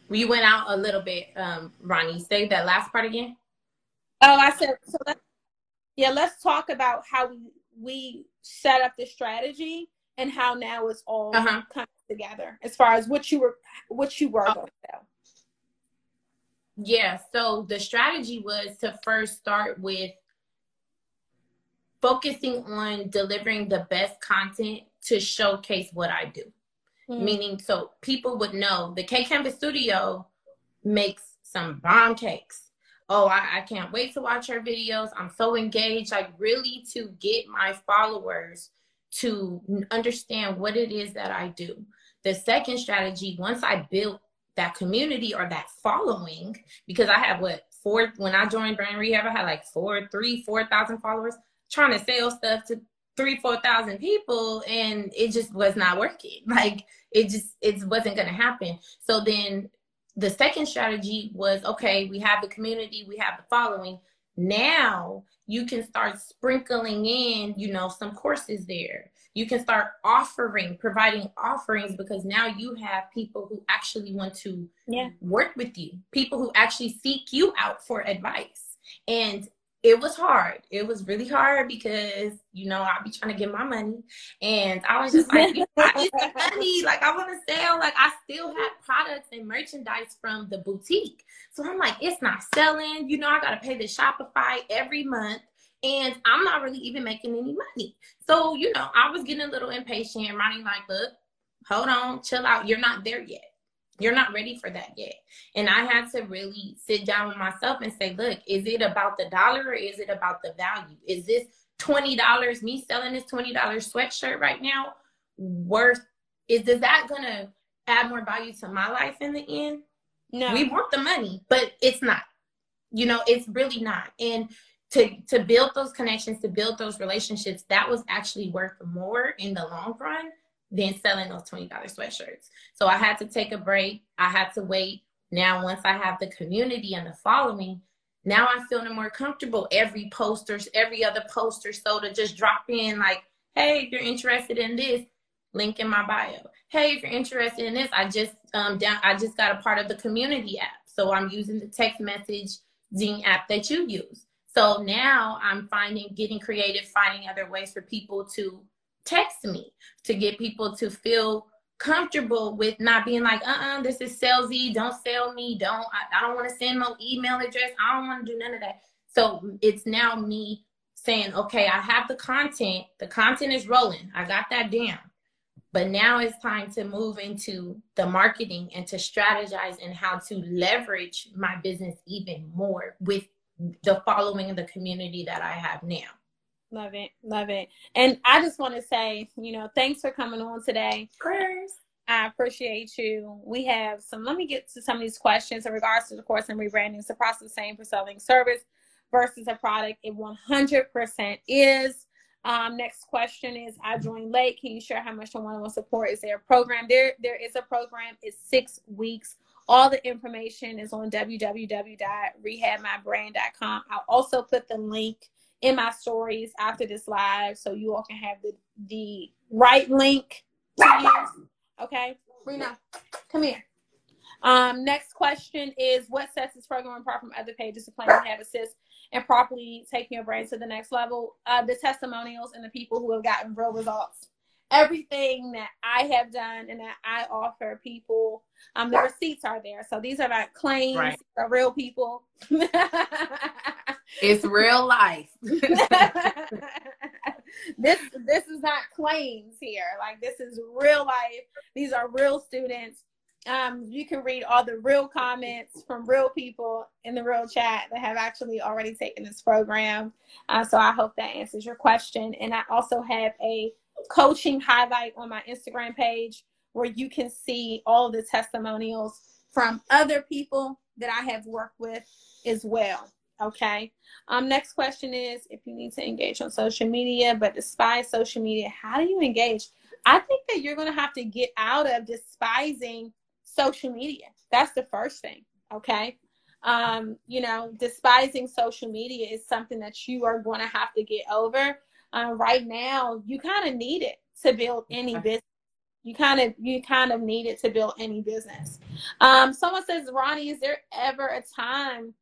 We went out a little bit, um, Ronnie. Say that last part again. Oh, I said so. Let's, yeah, let's talk about how we we set up the strategy and how now it's all uh-huh. coming together as far as what you were what you were oh. going to sell. Yeah, so the strategy was to first start with focusing on delivering the best content to showcase what I do. Mm-hmm. Meaning, so people would know the Cake Canvas Studio makes some bomb cakes. Oh, I, I can't wait to watch her videos. I'm so engaged. Like, really, to get my followers to understand what it is that I do. The second strategy, once I built that community or that following, because I have what four when I joined Brand Rehab, I had like four, three, four thousand followers trying to sell stuff to three, four thousand people, and it just was not working. Like it just it wasn't gonna happen. So then the second strategy was okay, we have the community, we have the following. now you can start sprinkling in, you know, some courses there. You can start offering, providing offerings because now you have people who actually want to yeah. work with you, people who actually seek you out for advice. And it was hard. It was really hard because you know I'd be trying to get my money, and I was just like, I need money. Like I want to sell. Like I still have products and merchandise from the boutique, so I'm like, it's not selling. You know, I gotta pay the Shopify every month, and I'm not really even making any money. So you know, I was getting a little impatient, Ronnie like, look, hold on, chill out. You're not there yet you're not ready for that yet. And I had to really sit down with myself and say, look, is it about the dollar or is it about the value? Is this $20, me selling this $20 sweatshirt right now, worth, is does that gonna add more value to my life in the end? No. We want the money, but it's not. You know, it's really not. And to to build those connections, to build those relationships, that was actually worth more in the long run than selling those $20 sweatshirts. So I had to take a break. I had to wait. Now, once I have the community and the following, now I'm feeling more comfortable. Every poster, every other poster, so to just drop in like, hey, if you're interested in this, link in my bio. Hey, if you're interested in this, I just um down I just got a part of the community app. So I'm using the text messaging app that you use. So now I'm finding getting creative, finding other ways for people to text me to get people to feel comfortable with not being like, uh-uh, this is salesy, don't sell me, don't, I, I don't want to send no email address, I don't want to do none of that. So it's now me saying, okay, I have the content, the content is rolling, I got that down. But now it's time to move into the marketing and to strategize and how to leverage my business even more with the following the community that I have now. Love it. Love it. And I just want to say, you know, thanks for coming on today. Prayers. I appreciate you. We have some, let me get to some of these questions in regards to the course and rebranding. Is the process the same for selling service versus a product? It 100% is. Um, next question is I joined late. Can you share how much the one-on-one support? Is there a program? There, there is a program. It's six weeks. All the information is on www.rehabmybrand.com. I'll also put the link in my stories after this live so you all can have the, the right link to use. Okay, Rena, come here. Um, next question is what sets this program apart from other pages to plan and have assist and properly taking your brand to the next level? Uh, the testimonials and the people who have gotten real results. Everything that I have done and that I offer people, um, the receipts are there. So these are not claims, right. are real people. It's real life. this this is not claims here. Like this is real life. These are real students. Um, you can read all the real comments from real people in the real chat that have actually already taken this program. Uh, so I hope that answers your question. And I also have a coaching highlight on my Instagram page where you can see all the testimonials from other people that I have worked with as well. Okay. Um, next question is if you need to engage on social media but despise social media, how do you engage? I think that you're going to have to get out of despising social media. That's the first thing. Okay. Um, you know, despising social media is something that you are going to have to get over. Uh, right now, you kind of need it to build any business. You kind of you kind of need it to build any business. Um, someone says, Ronnie, is there ever a time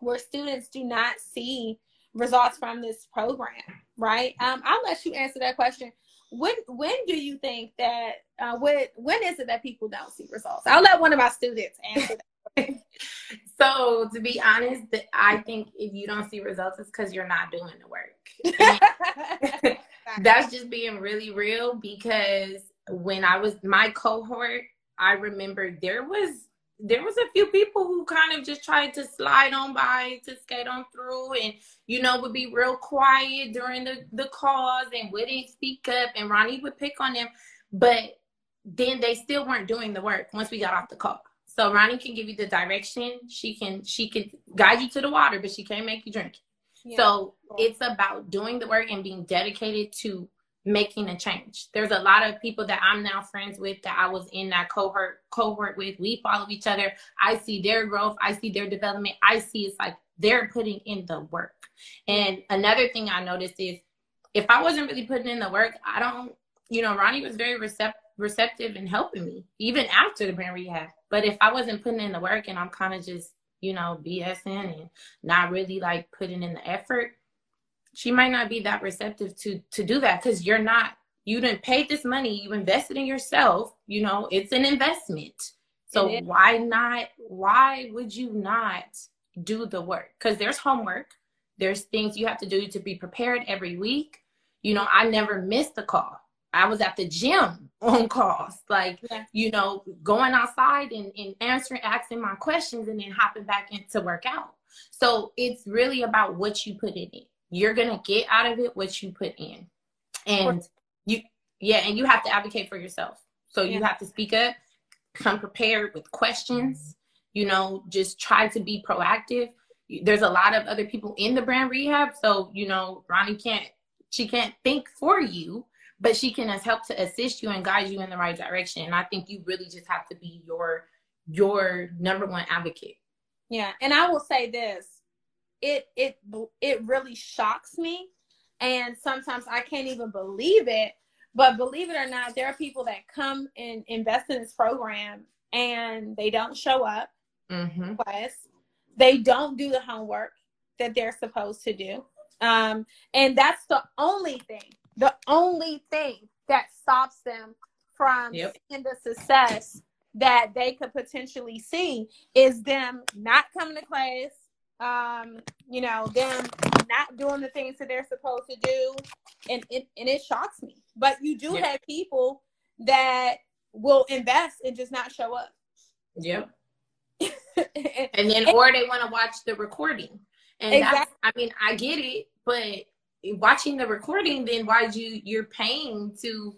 where students do not see results from this program, right? Um, I'll let you answer that question. When when do you think that uh, when when is it that people don't see results? I'll let one of my students answer that. so to be honest, I think if you don't see results, it's because you're not doing the work. That's just being really real because when I was my cohort, I remember there was there was a few people who kind of just tried to slide on by to skate on through and you know would be real quiet during the the calls and wouldn't speak up and ronnie would pick on them but then they still weren't doing the work once we got off the call so ronnie can give you the direction she can she can guide you to the water but she can't make you drink yeah. so it's about doing the work and being dedicated to making a change. There's a lot of people that I'm now friends with that I was in that cohort cohort with. We follow each other. I see their growth. I see their development. I see it's like they're putting in the work. And another thing I noticed is if I wasn't really putting in the work, I don't, you know, Ronnie was very receptive receptive and helping me even after the brand rehab. But if I wasn't putting in the work and I'm kind of just, you know, BSing and not really like putting in the effort, she might not be that receptive to to do that because you're not you didn't pay this money, you invested in yourself, you know, it's an investment. So why not why would you not do the work? Cuz there's homework, there's things you have to do to be prepared every week. You know, I never missed a call. I was at the gym on calls, like, yeah. you know, going outside and, and answering, asking my questions and then hopping back in to work out. So it's really about what you put in it. You're going to get out of it what you put in. And you, yeah, and you have to advocate for yourself. So you have to speak up, come prepared with questions, you know, just try to be proactive. There's a lot of other people in the brand rehab. So, you know, Ronnie can't, she can't think for you but she can help to assist you and guide you in the right direction. And I think you really just have to be your your number one advocate. Yeah, and I will say this: it it it really shocks me, and sometimes I can't even believe it. But believe it or not, there are people that come and invest in this program and they don't show up. Mm-hmm. Plus, they don't do the homework that they're supposed to do. Um, and that's the only thing the only thing that stops them from yep. seeing the success that they could potentially see is them not coming to class, um, you know, them not doing the things that they're supposed to do. And it, and it shocks me. But you do yep. have people that will invest and just not show up. Yep. and then, or they want to watch the recording. And exactly. I mean, I get it, but watching the recording, then why'd you you're paying to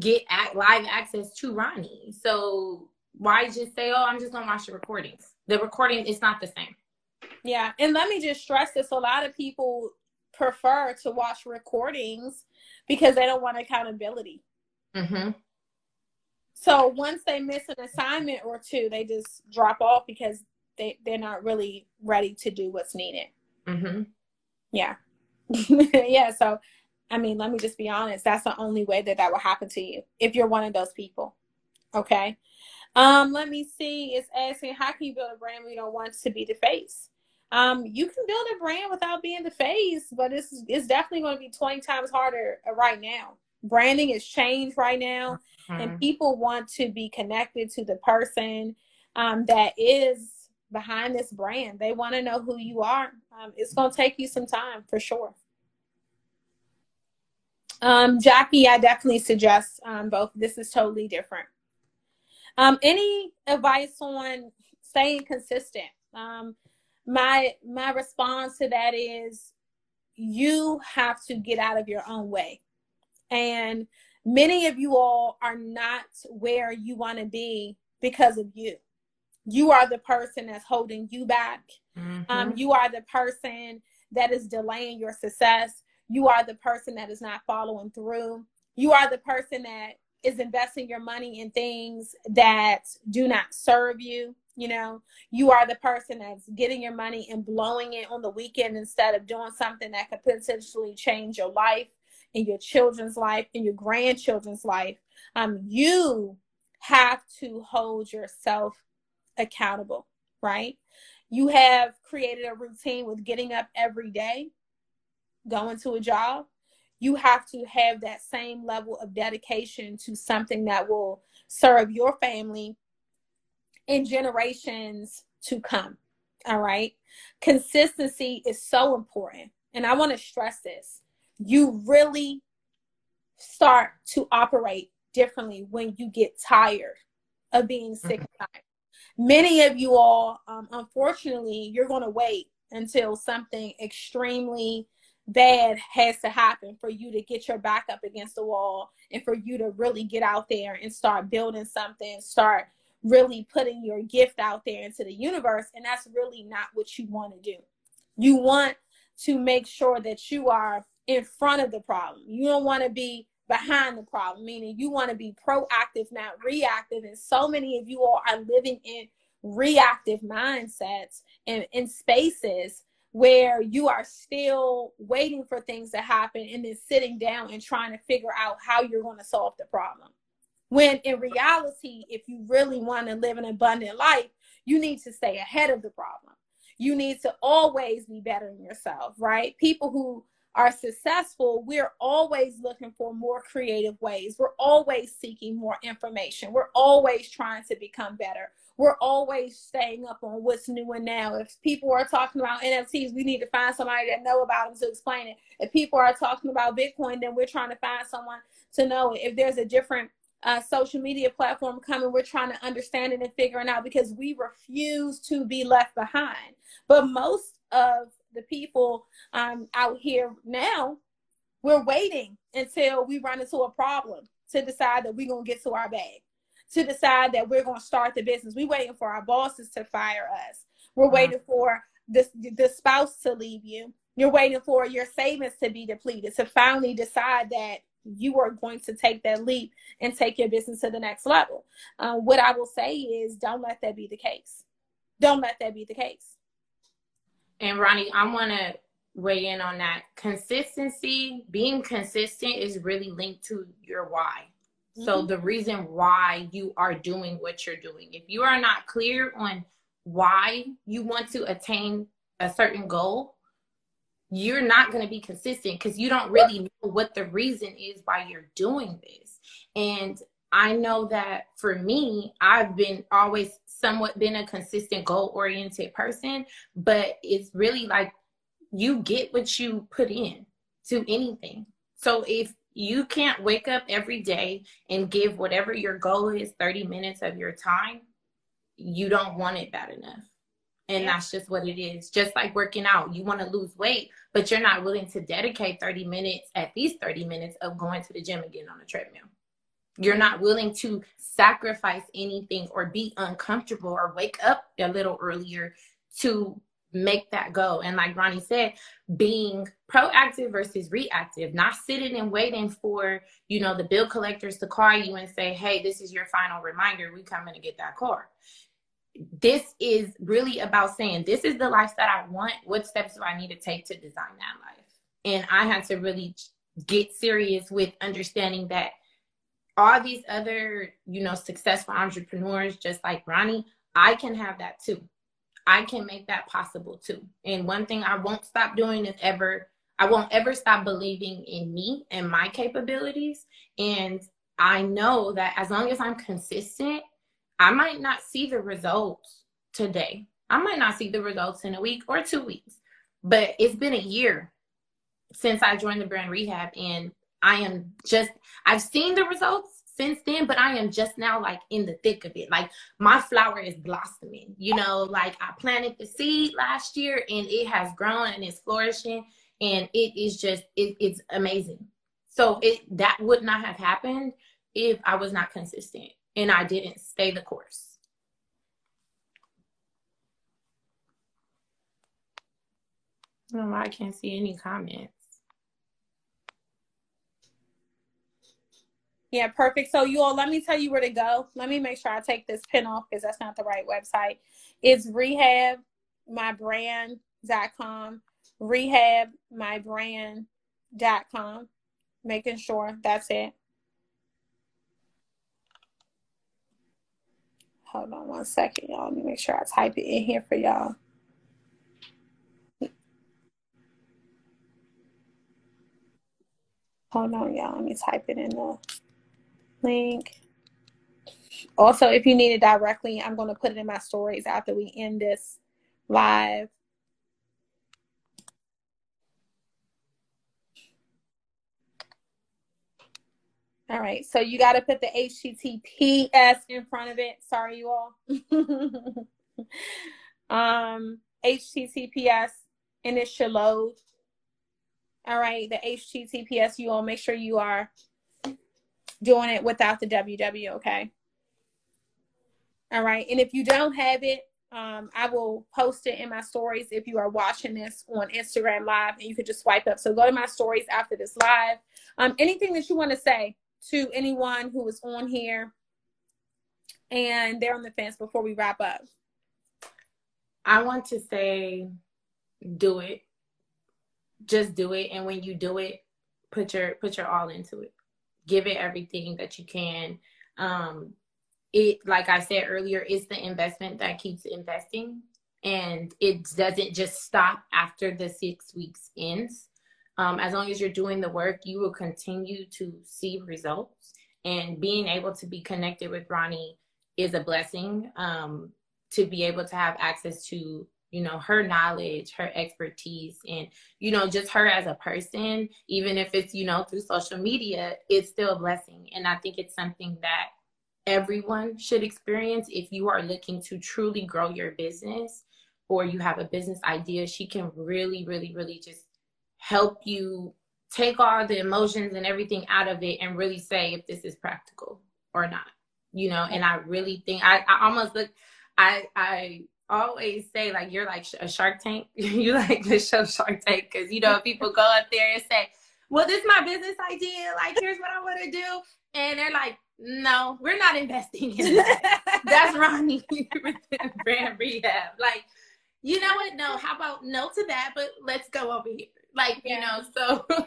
get at live access to Ronnie? So why just say, oh, I'm just gonna watch the recordings? The recording is not the same. Yeah, and let me just stress this: a lot of people prefer to watch recordings because they don't want accountability. Mm-hmm. So once they miss an assignment or two, they just drop off because they they're not really ready to do what's needed. Mm-hmm. Yeah. yeah. So, I mean, let me just be honest. That's the only way that that will happen to you if you're one of those people. Okay. Um, let me see. It's asking, how can you build a brand when you don't want to be the face? Um, you can build a brand without being the face, but it's it's definitely going to be 20 times harder right now. Branding is changed right now, mm-hmm. and people want to be connected to the person um, that is behind this brand. They want to know who you are. Um, it's going to take you some time for sure. Um, Jackie, I definitely suggest um, both. This is totally different. Um, any advice on staying consistent? Um, my my response to that is you have to get out of your own way, and many of you all are not where you want to be because of you. You are the person that's holding you back. Mm-hmm. Um, you are the person that is delaying your success you are the person that is not following through. You are the person that is investing your money in things that do not serve you. You know, you are the person that's getting your money and blowing it on the weekend instead of doing something that could potentially change your life and your children's life and your grandchildren's life. Um, you have to hold yourself accountable, right? You have created a routine with getting up every day going to a job, you have to have that same level of dedication to something that will serve your family in generations to come. All right. Consistency is so important. And I want to stress this. You really start to operate differently when you get tired of being sick mm-hmm. Many of you all, um, unfortunately, you're going to wait until something extremely bad has to happen for you to get your back up against the wall and for you to really get out there and start building something, start really putting your gift out there into the universe. And that's really not what you want to do. You want to make sure that you are in front of the problem. You don't want to be behind the problem, meaning you want to be proactive, not reactive. And so many of you all are living in reactive mindsets and in spaces where you are still waiting for things to happen and then sitting down and trying to figure out how you're going to solve the problem. When in reality, if you really want to live an abundant life, you need to stay ahead of the problem. You need to always be bettering yourself, right? People who are successful, we're always looking for more creative ways. We're always seeking more information. We're always trying to become better. We're always staying up on what's new and now. If people are talking about NFTs, we need to find somebody that know about them to explain it. If people are talking about Bitcoin, then we're trying to find someone to know it. If there's a different uh, social media platform coming, we're trying to understand it and figuring out because we refuse to be left behind. But most of the people um, out here now, we're waiting until we run into a problem to decide that we're going to get to our bag, to decide that we're going to start the business. We're waiting for our bosses to fire us. We're uh-huh. waiting for the, the spouse to leave you. You're waiting for your savings to be depleted to finally decide that you are going to take that leap and take your business to the next level. Uh, what I will say is don't let that be the case. Don't let that be the case. And Ronnie, I want to weigh in on that. Consistency, being consistent is really linked to your why. Mm-hmm. So the reason why you are doing what you're doing. If you are not clear on why you want to attain a certain goal, you're not going to be consistent because you don't really know what the reason is why you're doing this. And I know that for me, I've been always somewhat been a consistent goal oriented person, but it's really like you get what you put in to anything. So if you can't wake up every day and give whatever your goal is 30 minutes of your time, you don't want it bad enough. And that's just what it is. Just like working out, you want to lose weight, but you're not willing to dedicate 30 minutes, at least 30 minutes of going to the gym and getting on a treadmill. You're not willing to sacrifice anything or be uncomfortable or wake up a little earlier to make that go. And like Ronnie said, being proactive versus reactive, not sitting and waiting for, you know, the bill collectors to call you and say, hey, this is your final reminder. We coming to get that car this is really about saying this is the life that I want. What steps do I need to take to design that life? And I had to really get serious with understanding that all these other, you know, successful entrepreneurs, just like Ronnie, I can have that too. I can make that possible too. And one thing I won't stop doing is ever, I won't ever stop believing in me and my capabilities. And I know that as long as I'm consistent I might not see the results today. I might not see the results in a week or two weeks, but it's been a year since I joined the brand rehab and I am just, I've seen the results since then, but I am just now like in the thick of it. Like my flower is blossoming, you know, like I planted the seed last year and it has grown and it's flourishing and it is just, it, it's amazing. So it, that would not have happened if I was not consistent and I didn't stay the course. No, I can't see any comments. Yeah, perfect. So you all, let me tell you where to go. Let me make sure I take this pin off because that's not the right website. It's rehabmybrand.com, rehabmybrand.com. Making sure that's it. Hold on one second, y'all. Let me make sure I type it in here for y'all. Hold on, y'all. Let me type it in the link. Also, if you need it directly, I'm going to put it in my stories after we end this live. All right, so you got to put the HTTPS in front of it. Sorry, you all. um, HTTPS, and it should load. All right, the HTTPS, you all make sure you are doing it without the WW, okay? All right, and if you don't have it, um, I will post it in my stories if you are watching this on Instagram Live, and you can just swipe up. So go to my stories after this live. Um, anything that you want to say, to anyone who is on here and they're on the fence before we wrap up? I want to say do it. Just do it. And when you do it, put your put your all into it. Give it everything that you can. Um it like I said earlier, is the investment that keeps investing. And it doesn't just stop after the six weeks ends. Um, as long as you're doing the work, you will continue to see results. And being able to be connected with Ronnie is a blessing. Um, to be able to have access to you know her knowledge her expertise and you know just her as a person even if it's you know through social media it's still a blessing. And i think it's something that everyone should experience. If you are looking to truly grow your business or you have a business idea she can really really really just help you take all the emotions and everything out of it and really say if this is practical or not you know? And i really think i, I almost look I I always say like you're like a Shark Tank. you like the show Shark Tank because you know people go up there and say, "Well, this is my business idea. Like, here's what I want to do," and they're like, "No, we're not investing in that. That's Ronnie with brand rehab." Like, you know what? No, how about no to that? But let's go over here. Like, yeah. you know, so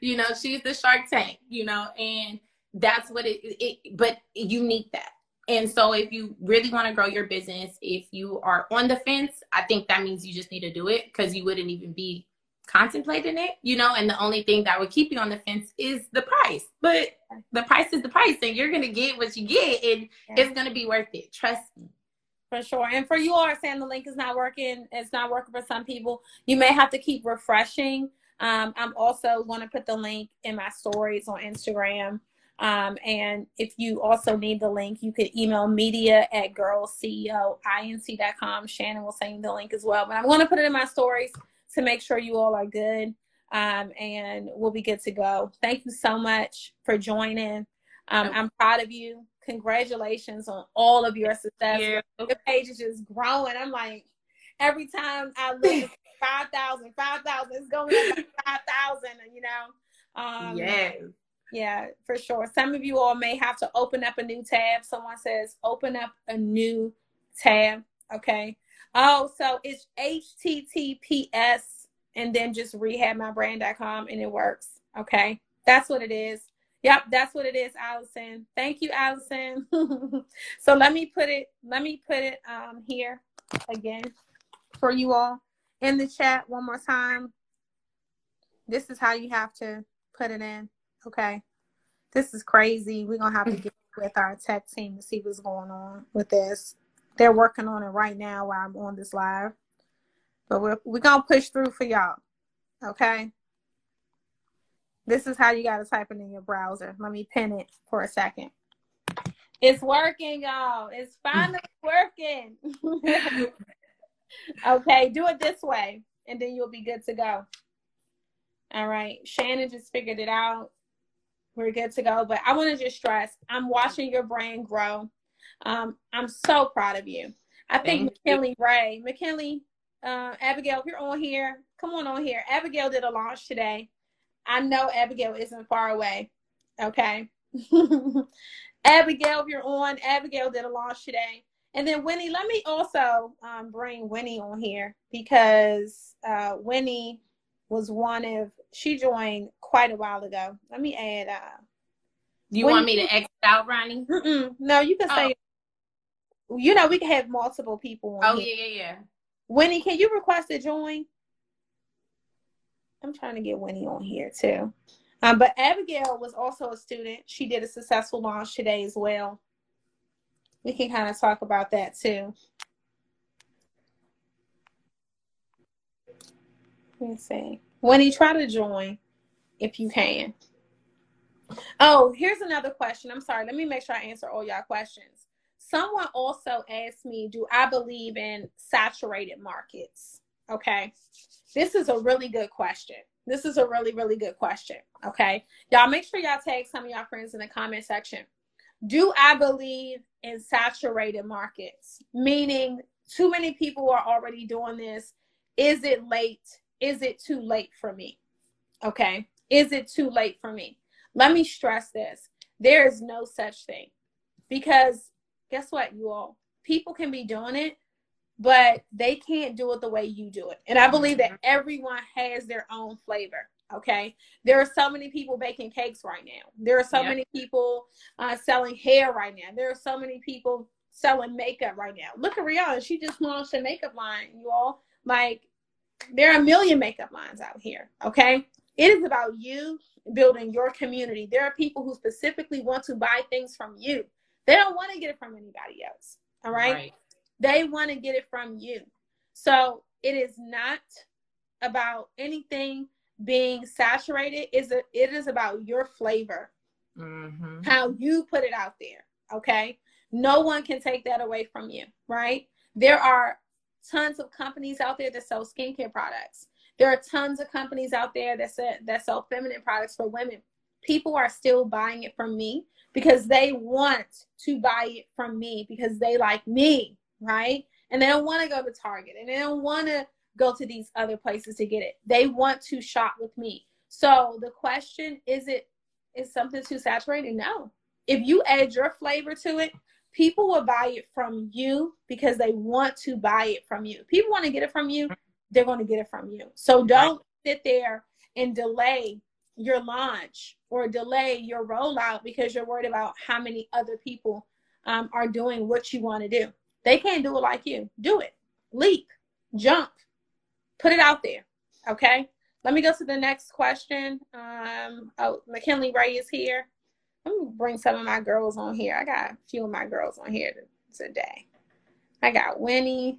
you know, she's the Shark Tank. You know, and that's what it. it but you need that and so, if you really want to grow your business, if you are on the fence, I think that means you just need to do it because you wouldn't even be contemplating it, you know. And the only thing that would keep you on the fence is the price. But the price is the price, and you're gonna get what you get, and yeah. it's gonna be worth it. Trust me. For sure. And for you all saying the link is not working, it's not working for some people. You may have to keep refreshing. Um, I'm also going to put the link in my stories on Instagram. Um, and if you also need the link, you could email media at girlceoinc.com. Shannon will send you the link as well. But I'm going to put it in my stories to make sure you all are good. Um, and we'll be good to go. Thank you so much for joining. Um, I'm proud of you. Congratulations on all of your success. Yeah. Your page is just growing. I'm like, every time I look, 5,000, 5,000, it's going up 5,000, you know. Um, yes. Yeah, for sure. Some of you all may have to open up a new tab. Someone says, open up a new tab. Okay. Oh, so it's HTTPS and then just rehabmybrand.com and it works. Okay. That's what it is. Yep, that's what it is, Allison. Thank you, Allison. so let me put it, let me put it um here again for you all in the chat one more time. This is how you have to put it in. Okay. This is crazy. We're going to have to get with our tech team to see what's going on with this. They're working on it right now while I'm on this live. But we're, we're going to push through for y'all. Okay. This is how you got to type it in your browser. Let me pin it for a second. It's working, y'all. It's finally working. okay, do it this way, and then you'll be good to go. All right. Shannon just figured it out we're good to go. But I want to just stress I'm watching your brand grow. Um, I'm so proud of you. I think Thank McKinley you. Ray, McKinley, uh, Abigail, if you're on here, come on on here. Abigail did a launch today. I know Abigail isn't far away. Okay. Abigail, if you're on, Abigail did a launch today. And then Winnie, let me also um, bring Winnie on here because uh, Winnie was one of she joined quite a while ago. Let me add. Uh, Do you want me to exit out, Ronnie? No, you can oh. say. You know, we can have multiple people. oh here. yeah, yeah, yeah. Winnie, can you request to join? I'm trying to get Winnie on here too. Um, but Abigail was also a student. She did a successful launch today as well. We can kind of talk about that too. Let me see. When you try to join, if you can. Oh, here's another question. I'm sorry. Let me make sure I answer all y'all questions. Someone also asked me, do I believe in saturated markets? Okay. This is a really good question. This is a really, really good question. Okay. Y'all make sure y'all tag some of y'all friends in the comment section. Do I believe in saturated markets? Meaning too many people are already doing this. Is it late? Is it too late for me? Okay. Is it too late for me? Let me stress this. There is no such thing. Because guess what, you all? People can be doing it, but they can't do it the way you do it. And I believe that everyone has their own flavor. Okay. There are so many people baking cakes right now. There are so many people uh, selling hair right now. There are so many people selling makeup right now. Look at Rihanna. She just launched a makeup line, you all. Like, there are a million makeup lines out here. Okay. It is about you building your community. There are people who specifically want to buy things from you. They don't want to get it from anybody else. All right. right. They want to get it from you. So it is not about anything being saturated is a, it is about your flavor mm-hmm. how you put it out there okay no one can take that away from you right there are tons of companies out there that sell skincare products there are tons of companies out there that sell, that sell feminine products for women people are still buying it from me because they want to buy it from me because they like me right and they don't want to go to target and they don't want to go to these other places to get it. They want to shop with me. So the question is it is something too saturated? No. If you add your flavor to it, people will buy it from you because they want to buy it from you. People want to get it from you, they're going to get it from you. So don't sit there and delay your launch or delay your rollout because you're worried about how many other people um, are doing what you want to do. They can't do it like you. Do it. Leap, jump, put it out there. Okay. Let me go to the next question. Um, oh, McKinley Ray is here. Let me bring some of my girls on here. I got a few of my girls on here today. I got Winnie.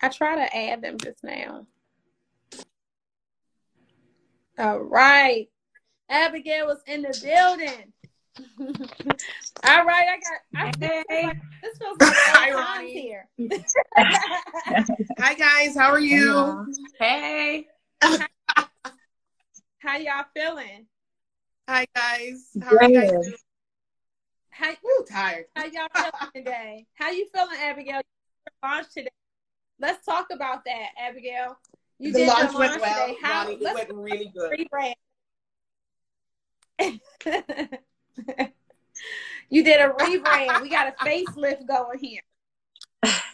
I try to add them just now. All right. Abigail was in the building. All right, I got. I hey. like, this feels like Hi, here. Hi guys, how are you? Hey. how y'all feeling? Hi guys, how are you guys doing? How Ooh, tired? How y'all feeling today? How you feeling, Abigail? Launch today. Let's talk about that, Abigail. You the did launch, launch went well. Today. How, Ronnie, it went really good. Rebrand. you did a rebrand. we got a facelift going here.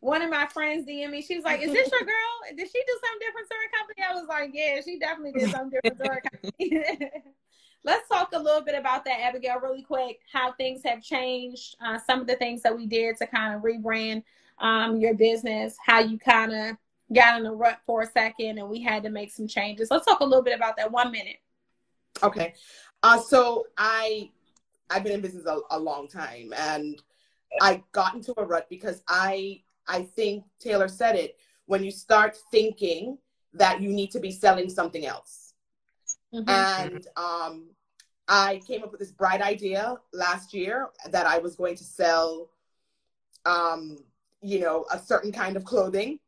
One of my friends DM me. She was like, "Is this your girl? Did she do something different to her company?" I was like, "Yeah, she definitely did something different to her company." Let's talk a little bit about that, Abigail, really quick. How things have changed. Uh, some of the things that we did to kind of rebrand um, your business. How you kind of got in a rut for a second, and we had to make some changes. Let's talk a little bit about that. One minute. Okay. Uh, so I I've been in business a, a long time, and I got into a rut because I I think Taylor said it when you start thinking that you need to be selling something else, mm-hmm. and um, I came up with this bright idea last year that I was going to sell, um, you know, a certain kind of clothing,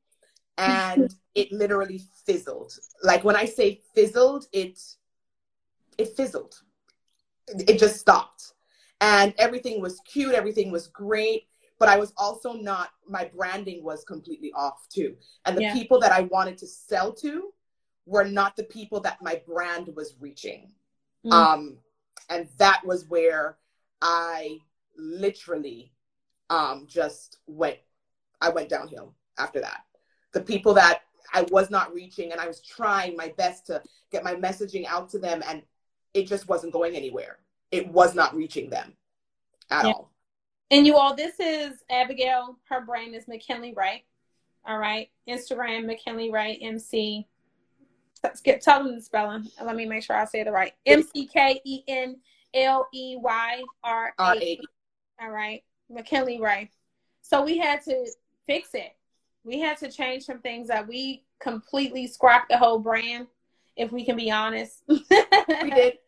and it literally fizzled. Like when I say fizzled, it it fizzled. It just stopped. And everything was cute, everything was great, but I was also not, my branding was completely off too. And the yeah. people that I wanted to sell to were not the people that my brand was reaching. Mm. Um, and that was where I literally um, just went, I went downhill after that. The people that I was not reaching, and I was trying my best to get my messaging out to them, and it just wasn't going anywhere. It was not reaching them at yeah. all. And you all, this is Abigail. Her brand is McKinley Ray. All right. Instagram, McKinley Ray, MC. Let's get tell them the spelling. Let me make sure I say the right. M C K E N L E Y R A. All right. McKinley Ray. So we had to fix it. We had to change some things that we completely scrapped the whole brand if we can be honest. we did.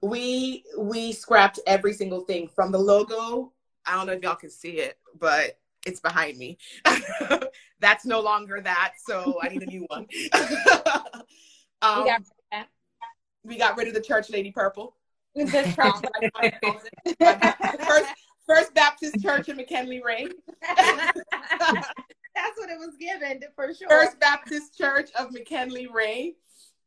We we scrapped every single thing from the logo. I don't know if y'all can see it, but it's behind me. That's no longer that, so I need a new one. um, we, got we got rid of the church lady purple. first, first Baptist Church in McKinley Ray. That's what it was given for sure. First Baptist Church of McKinley Ray.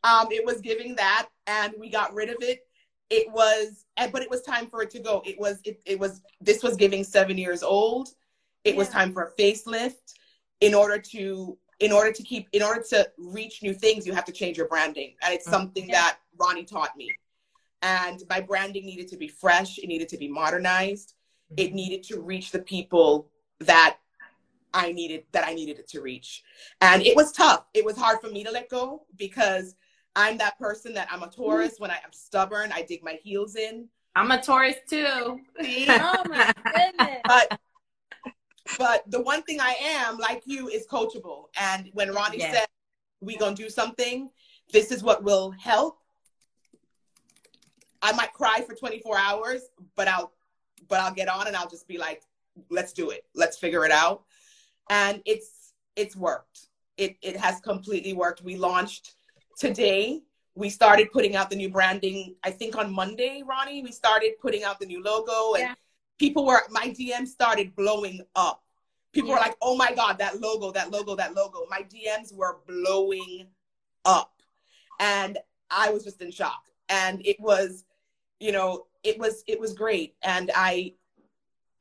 Um, it was giving that, and we got rid of it. It was, but it was time for it to go. It was, it, it was. This was giving seven years old, It yeah. was time for a facelift. In order to in order to keep in order to reach new things, you have to change your branding, and it's mm-hmm. something yeah. that Ronnie taught me. And my branding needed to be fresh. It needed to be modernized. Mm-hmm. It needed to reach the people that I needed that I needed it to reach. And it was tough. It was hard for me to let go because I'm that person that I'm a Taurus. When I am stubborn, I dig my heels in. I'm a Taurus too. oh my goodness. But but the one thing I am, like you, is coachable. And when Ronnie yes. said we gonna do something, this is what will help. I might cry for 24 hours, but I'll but I'll get on and I'll just be like, let's do it. Let's figure it out and it's it's worked. It it has completely worked. We launched today. We started putting out the new branding. I think on Monday, Ronnie, we started putting out the new logo, and yeah. people were my DMs started blowing up. People yeah. were like, "Oh my god, that logo, that logo, that logo!" My DMs were blowing up, and I was just in shock. And it was, you know, it was it was great. And I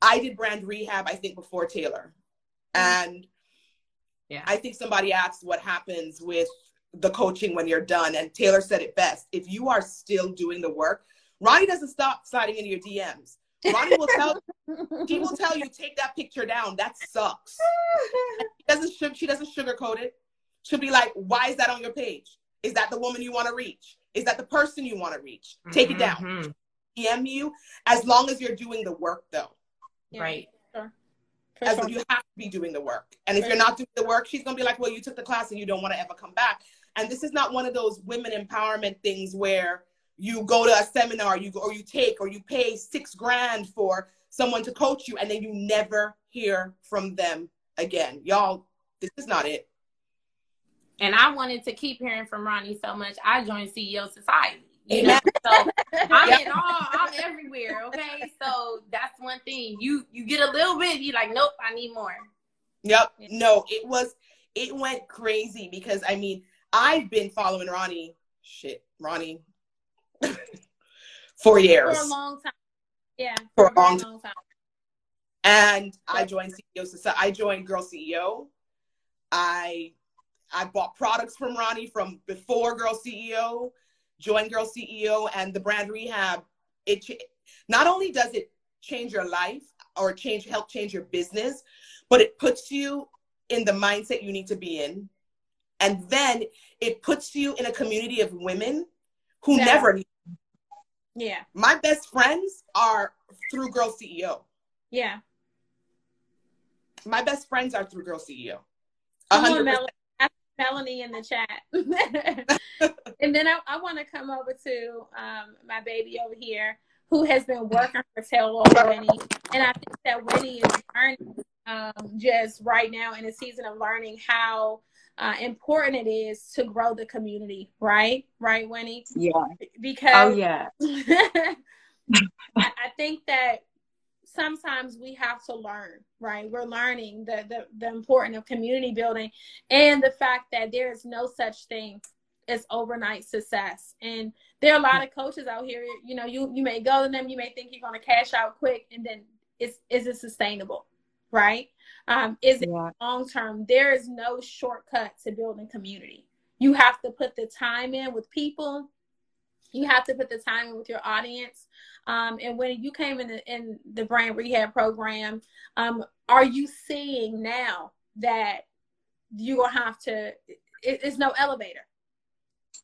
I did brand rehab, I think, before Taylor. Mm-hmm. And yeah. I think somebody asked what happens with the coaching when you're done. And Taylor said it best. If you are still doing the work, Ronnie doesn't stop sliding into your DMs. Ronnie will tell he will tell you take that picture down. That sucks. she doesn't she doesn't sugarcoat it. She'll be like, why is that on your page? Is that the woman you want to reach? Is that the person you want to reach? Take mm-hmm. it down. DM mm-hmm. you as long as you're doing the work though. Yeah. Right as sure. you have to be doing the work. And if you're not doing the work, she's gonna be like, well, you took the class and you don't want to ever come back. And this is not one of those women empowerment things where you go to a seminar, you go or you take or you pay six grand for someone to coach you, and then you never hear from them again. Y'all, this is not it. And I wanted to keep hearing from Ronnie so much, I joined CEO Society. You know, so I'm in all, I'm everywhere. Okay, so that's one thing. You you get a little bit, you like, nope, I need more. Yep. No, it was it went crazy because I mean I've been following Ronnie. Shit, Ronnie. for years. For a long time. Yeah. For, for a long, long time. And I joined CEO Society. I joined Girl CEO. I I bought products from Ronnie from before Girl CEO. Join Girl CEO and the brand rehab, it not only does it change your life or change help change your business, but it puts you in the mindset you need to be in. And then it puts you in a community of women who yeah. never Yeah. My best friends are through Girl CEO. Yeah. My best friends are through Girl CEO. Come on, Melanie. In the chat. and then I, I want to come over to um, my baby over here who has been working for Taylor Winnie. And I think that Winnie is learning um, just right now in a season of learning how uh, important it is to grow the community, right? Right, Winnie? Yeah. Because oh yeah. I, I think that sometimes we have to learn, right? We're learning the, the, the importance of community building and the fact that there is no such thing as overnight success. And there are a lot of coaches out here, you know, you, you may go to them, you may think you're going to cash out quick and then is, is it sustainable? Right? Um, is yeah. long term? There is no shortcut to building community. You have to put the time in with people. You have to put the time in with your audience. Um, and when you came in the, in the brand rehab program, um, are you seeing now that you will have to? It, it's no elevator.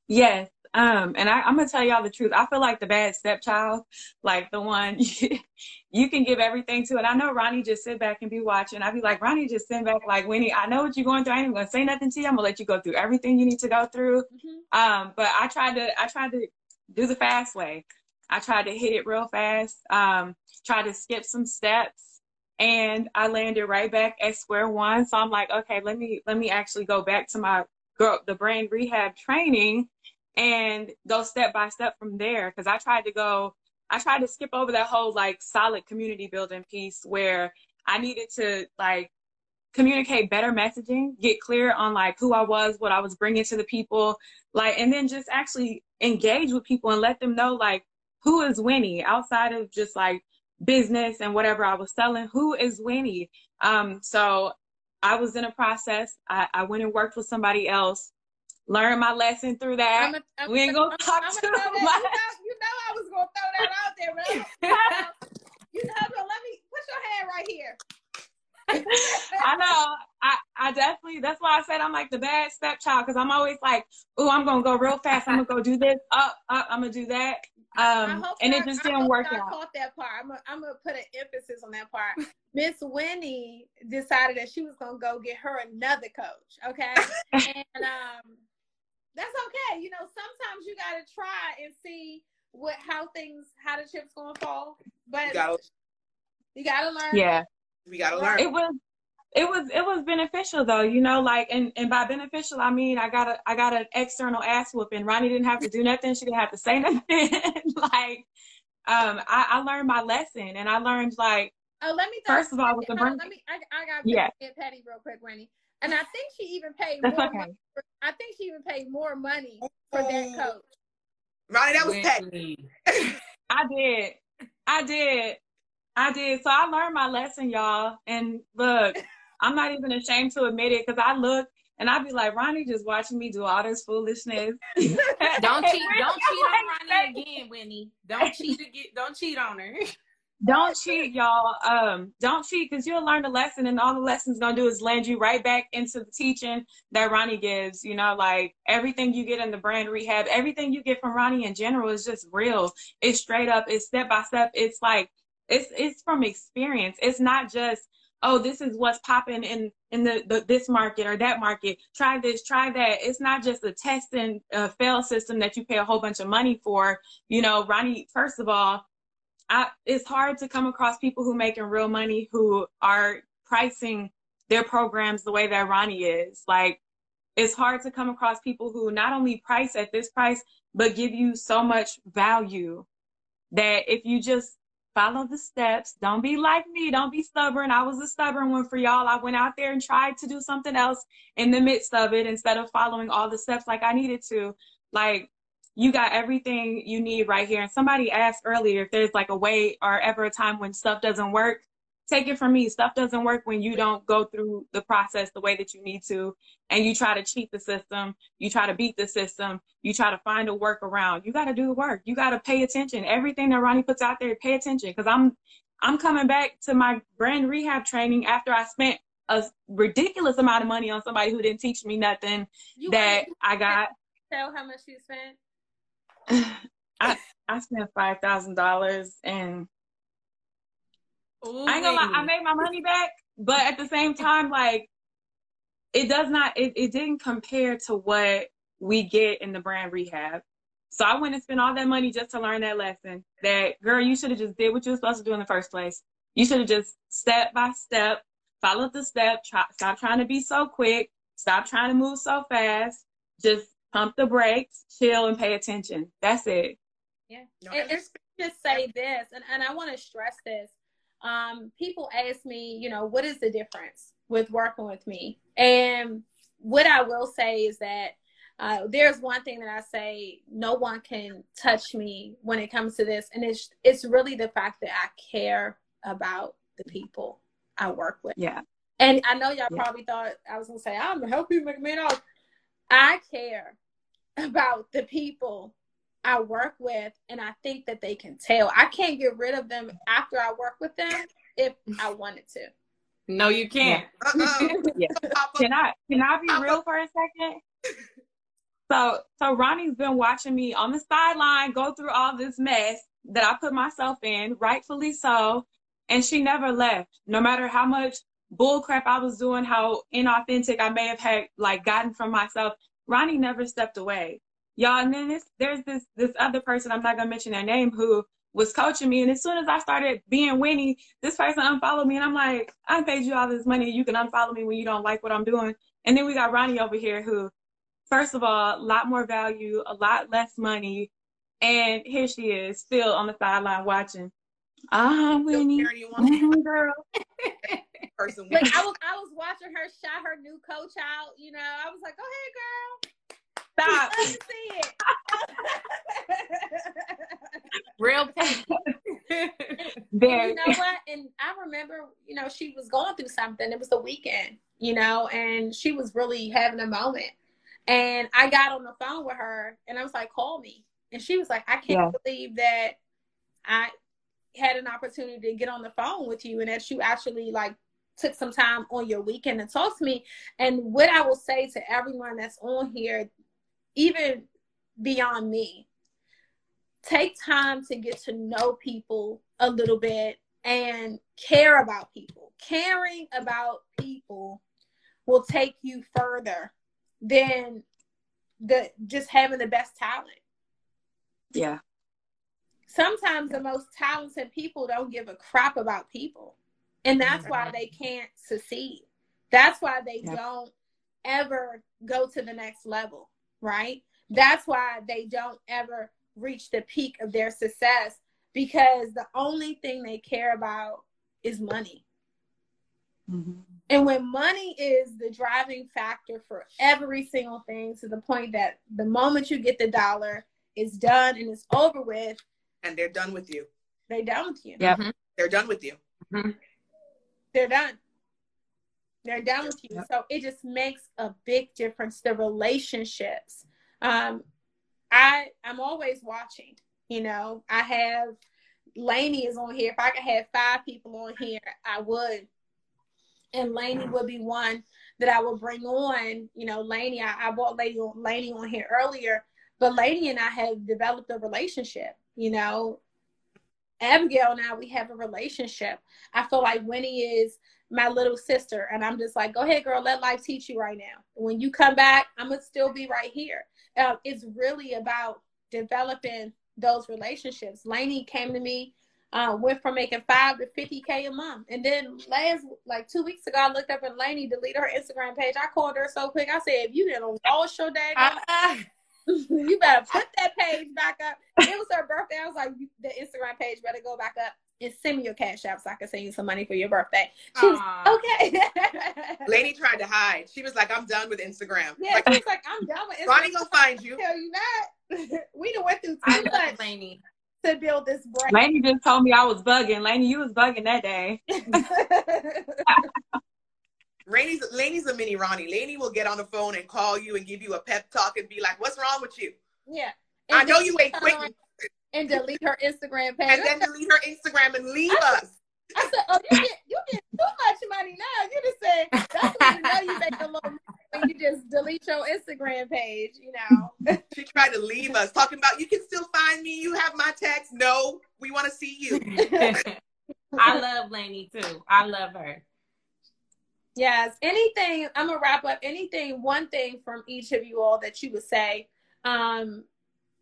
Yes. Um, and I, am gonna tell y'all the truth. I feel like the bad stepchild, like the one you can give everything to. And I know Ronnie just sit back and be watching. I'd be like, Ronnie, just sit back, like Winnie. I know what you're going through. I ain't gonna say nothing to you. I'm gonna let you go through everything you need to go through. Mm-hmm. Um, but I tried to, I tried to do the fast way. I tried to hit it real fast, um, tried to skip some steps, and I landed right back at square one. So I'm like, okay, let me let me actually go back to my girl the brand rehab training and go step by step from there. Cause I tried to go, I tried to skip over that whole like solid community building piece where I needed to like communicate better messaging, get clear on like who I was, what I was bringing to the people, like, and then just actually engage with people and let them know like who is Winnie outside of just like business and whatever I was selling. Who is Winnie? Um, so I was in a process. I, I went and worked with somebody else, learned my lesson through that. I'm a, I'm we ain't gonna talk I'm too much. You know, you know I was gonna throw that out there, but you know, let me put your hand right here. I know. I, I definitely, that's why I said I'm like the bad stepchild because I'm always like, "Ooh, I'm to go real fast. I'm to go do this. Up, up, I'm to do that. Um, and it just didn't work I out. caught that part. I'm gonna, I'm gonna put an emphasis on that part. Miss Winnie decided that she was gonna go get her another coach. Okay, and um, that's okay. You know, sometimes you gotta try and see what how things how the chips gonna fall. But You gotta, you gotta learn. Yeah. we gotta learn. It was, it was, it was beneficial though, you know, like, and, and by beneficial, I mean, I got a, I got an external ass whooping. Ronnie didn't have to do nothing. She didn't have to say nothing. like, um, I, I learned my lesson and I learned like, Oh, let me. First of all, with the hold on, burn- let me. I, I got Yeah. yeah. petty real quick, Winnie. And I think she even paid that's more. okay. Money for, I think she even paid more money for that coach. Ronnie, that was petty. I did. I did. I did. So I learned my lesson, y'all. And look, I'm not even ashamed to admit it because I look and I'd be like, Ronnie just watching me do all this foolishness. Don't cheat. Don't cheat on Ronnie again, Winnie. Don't cheat again. Don't cheat on her. Don't cheat, y'all. Um, don't cheat because you'll learn a lesson, and all the lesson's gonna do is land you right back into the teaching that Ronnie gives. You know, like everything you get in the brand rehab, everything you get from Ronnie in general is just real. It's straight up. It's step by step. It's like it's it's from experience. It's not just oh this is what's popping in in the, the this market or that market. Try this, try that. It's not just a test and uh, fail system that you pay a whole bunch of money for. You know, Ronnie. First of all. I, it's hard to come across people who making real money who are pricing their programs the way that Ronnie is. Like, it's hard to come across people who not only price at this price, but give you so much value that if you just follow the steps, don't be like me, don't be stubborn. I was a stubborn one for y'all. I went out there and tried to do something else in the midst of it instead of following all the steps like I needed to. Like, you got everything you need right here. And somebody asked earlier if there's like a way or ever a time when stuff doesn't work. Take it from me. Stuff doesn't work when you don't go through the process the way that you need to. And you try to cheat the system. You try to beat the system. You try to find a workaround. You got to do the work. You got to pay attention. Everything that Ronnie puts out there, pay attention. Cause I'm, I'm coming back to my brand rehab training after I spent a ridiculous amount of money on somebody who didn't teach me nothing You that I got. tell how much you spent? I I spent five thousand dollars and I ain't gonna lie, I made my money back, but at the same time, like it does not it, it didn't compare to what we get in the brand rehab. So I went and spent all that money just to learn that lesson. That girl, you should have just did what you were supposed to do in the first place. You should have just step by step, followed the step, try, stop trying to be so quick, stop trying to move so fast, just pump the brakes, chill and pay attention. That's it. Yeah. No, and, and just say this, and, and I want to stress this. Um, people ask me, you know, what is the difference with working with me? And what I will say is that uh, there's one thing that I say no one can touch me when it comes to this, and it's it's really the fact that I care about the people I work with. Yeah. And I know y'all Yeah. probably thought I was gonna say I'm gonna help you make a. I care about the people I work with, and I think that they can tell. I can't get rid of them after I work with them if I wanted to. No, you can't. Uh-uh. Yeah. Can I can I be real for a second? So so Ronnie's been watching me on the sideline go through all this mess that I put myself in, rightfully so, and she never left. No matter how much bull crap I was doing, how inauthentic I may have had like gotten from myself, Ronnie never stepped away. Y'all, and then this, there's this this other person, I'm not gonna mention their name, who was coaching me. And as soon as I started being Winnie, this person unfollowed me. And I'm like, I paid you all this money. You can unfollow me when you don't like what I'm doing. And then we got Ronnie over here who, first of all, a lot more value, a lot less money. And here she is, still on the sideline watching. Ah, Winnie. carrying you on girl. person. Like I was, I was watching her shout her new coach out. You know, I was like, "Go ahead, girl." Stop. Let me see it. Real. There. you know what? And I remember, you know, she was going through something. It was the weekend, you know, and she was really having a moment. And I got on the phone with her and I was like, call me. And she was like, I can't Yeah. believe that I had an opportunity to get on the phone with you and that you actually like took some time on your weekend to talk to me. And what I will say to everyone that's on here, even beyond me, take time to get to know people a little bit and care about people. Caring about people will take you further than the just having the best talent. Yeah. Sometimes the most talented people don't give a crap about people. And that's why they can't succeed. That's why they Yeah. don't ever go to the next level, right? That's why they don't ever reach the peak of their success because the only thing they care about is money. Mhm. And when money is the driving factor for every single thing to the point that the moment you get the dollar, it's done and it's over with, And they're done with you. They're done with you. Yep. They're done with you. They're done. They're done with you. So it just makes a big difference. The relationships. Um, I I'm always watching. You know, I have Lainey is on here. If I could have five people on here, I would. And Lainey would be one that I would bring on. You know, Lainey, I, I brought Lady on Lainey on here earlier, but Lainey and I have developed a relationship. You know, Abigail and I, we have a relationship. I feel like Winnie is my little sister, and I'm just like, go ahead, girl, let life teach you right now. When you come back, I'm gonna still be right here. Uh, it's really about developing those relationships. Lainey came to me, uh, went from making five to 50k a month, and then last like two weeks ago, I looked up and Lainey deleted her Instagram page. I called her so quick. I said, if you didn't lost your day, you better put that page back up. It was her birthday. I was like, the Instagram page better go back up and send me your cash app so I can send you some money for your birthday. She was okay. Lady tried to hide. She was like, I'm done with Instagram. yeah, Like, she was like, I'm done with Instagram. Ronnie gonna find you. Tell you not. we done went through I too much Lainey. to build this brand. Lainey just told me I was bugging. Lainey, you was bugging that day. Lainey's, Lainey's a mini Ronnie. Lainey will get on the phone and call you and give you a pep talk and be like, What's wrong with you? yeah. I know you ain't turn quitting. around And delete her Instagram page. And then delete her Instagram and leave us. I said, "Oh, you get you get too much money now." You just said that's when you know you make a little money when you just delete your Instagram page. You know. She tried to leave us, talking about you can still find me. You have my text. No, we want to see you. I love Lainey too. I love her. Yes. Anything, I'm going to wrap up. Anything, one thing from each of you all that you would say um,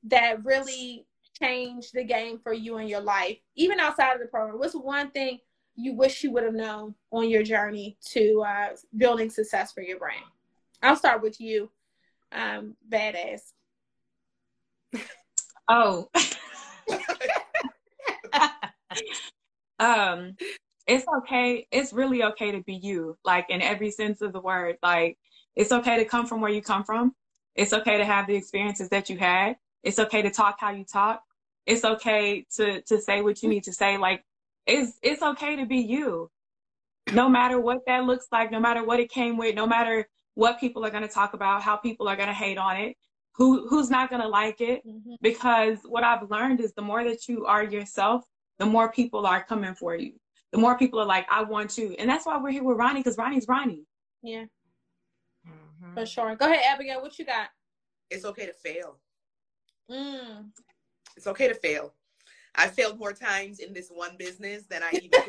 that really changed the game for you in your life, even outside of the program? What's one thing you wish you would have known on your journey to uh, building success for your brand? I'll start with you, um, badass. Oh. um it's okay it's really okay to be you like in every sense of the word like it's okay to come from where you come from. It's okay to have the experiences that you had. It's okay to talk how you talk. It's okay to to say what you need to say like it's it's okay to be you. No matter what that looks like no matter what it came with no matter what people are going to talk about how people are going to hate on it who who's not going to like it. Mhm. because what I've learned is the more that you are yourself, the more people are coming for you. The more people are like, I want you. And that's why we're here with Ronnie, because Ronnie's Ronnie. Yeah, Mhm. for sure. Go ahead, Abigail. What you got? It's okay to fail. Mm. It's okay to fail. I failed more times in this one business than I even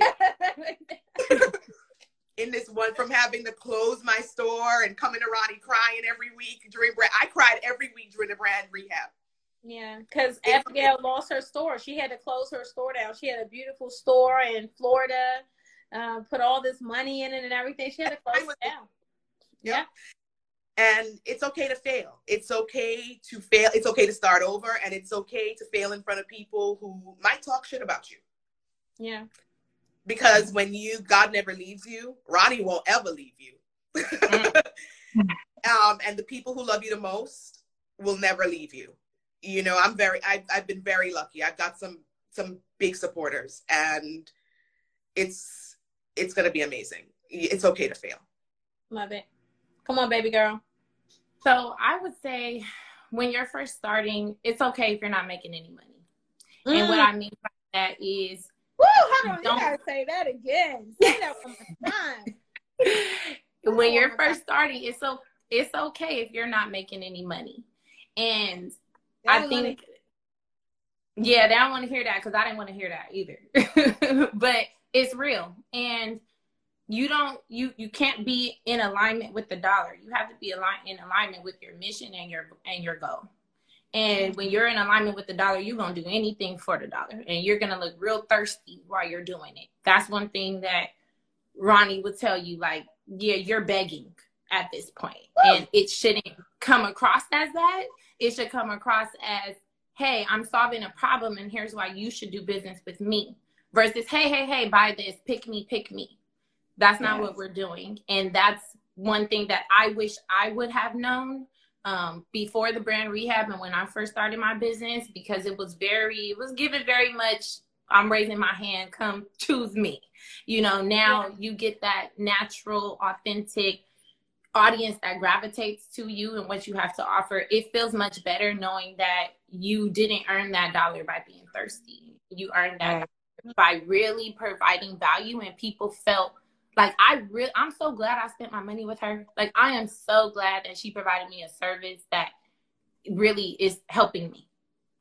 in this one from having to close my store and coming to Ronnie crying every week during brand. I cried every week during the brand rehab. Yeah, because Abigail lost her store. She had to close her store down. She had a beautiful store in Florida, uh, put all this money in it and everything. She had to close it down. Yeah. And it's okay to fail. It's okay to fail. It's okay to start over, and it's okay to fail in front of people who might talk shit about you. Yeah. Because when you, God never leaves you, Ronnie won't ever leave you. um, and the people who love you the most will never leave you. You know, I'm very I've I've been very lucky. I've got some some big supporters and it's it's gonna be amazing. It's okay to fail. Love it. Come on, baby girl. So I would say when you're first starting, it's okay if you're not making any money. Mm. And what mm. I mean by that is Woo, hold on, you gotta say that again. Say that one more time. when you're first starting, it's so it's okay if you're not making any money. And I think yeah, they don't want to hear that because I didn't want to hear that either. but it's real. And you don't you you can't be in alignment with the dollar. You have to be aligned in alignment with your mission and your and your goal. And when you're in alignment with the dollar, you're gonna do anything for the dollar, and you're gonna look real thirsty while you're doing it. That's one thing that Ronnie would tell you. Like, yeah, you're begging at this point, and it shouldn't come across as that. It should come across as, hey, I'm solving a problem, and here's why you should do business with me. Versus, hey, hey, hey, buy this, pick me, pick me. That's not yes. what we're doing, and that's one thing that I wish I would have known um, before the brand rehab and when I first started my business because it was very, it was given very much, I'm raising my hand, come choose me. You know, now yeah. you get that natural, authentic audience that gravitates to you and what you have to offer. It feels much better knowing that you didn't earn that dollar by being thirsty. You earned that by really providing value and people felt like I really I'm so glad I spent my money with her. Like I am so glad that she provided me a service that really is helping me.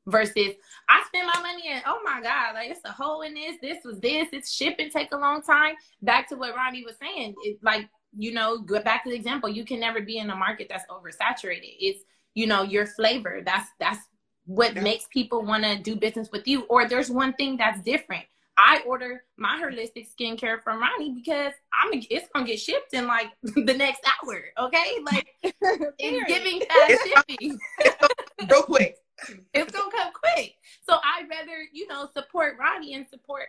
Versus I spend my money and oh my God, like it's a hole in this, this was this, it's shipping take a long time. Back to what Ronnie was saying. It like, you know, go back to the example, you can never be in a market that's oversaturated. It's, you know, your flavor. That's that's what yeah. makes people want to do business with you. Or there's one thing that's different. I order my holistic skincare from Ronnie because I'm it's gonna get shipped in like the next hour. Okay, like it's giving fast shipping. Real quick. It's gonna come quick. So I'd rather you know support Ronnie and support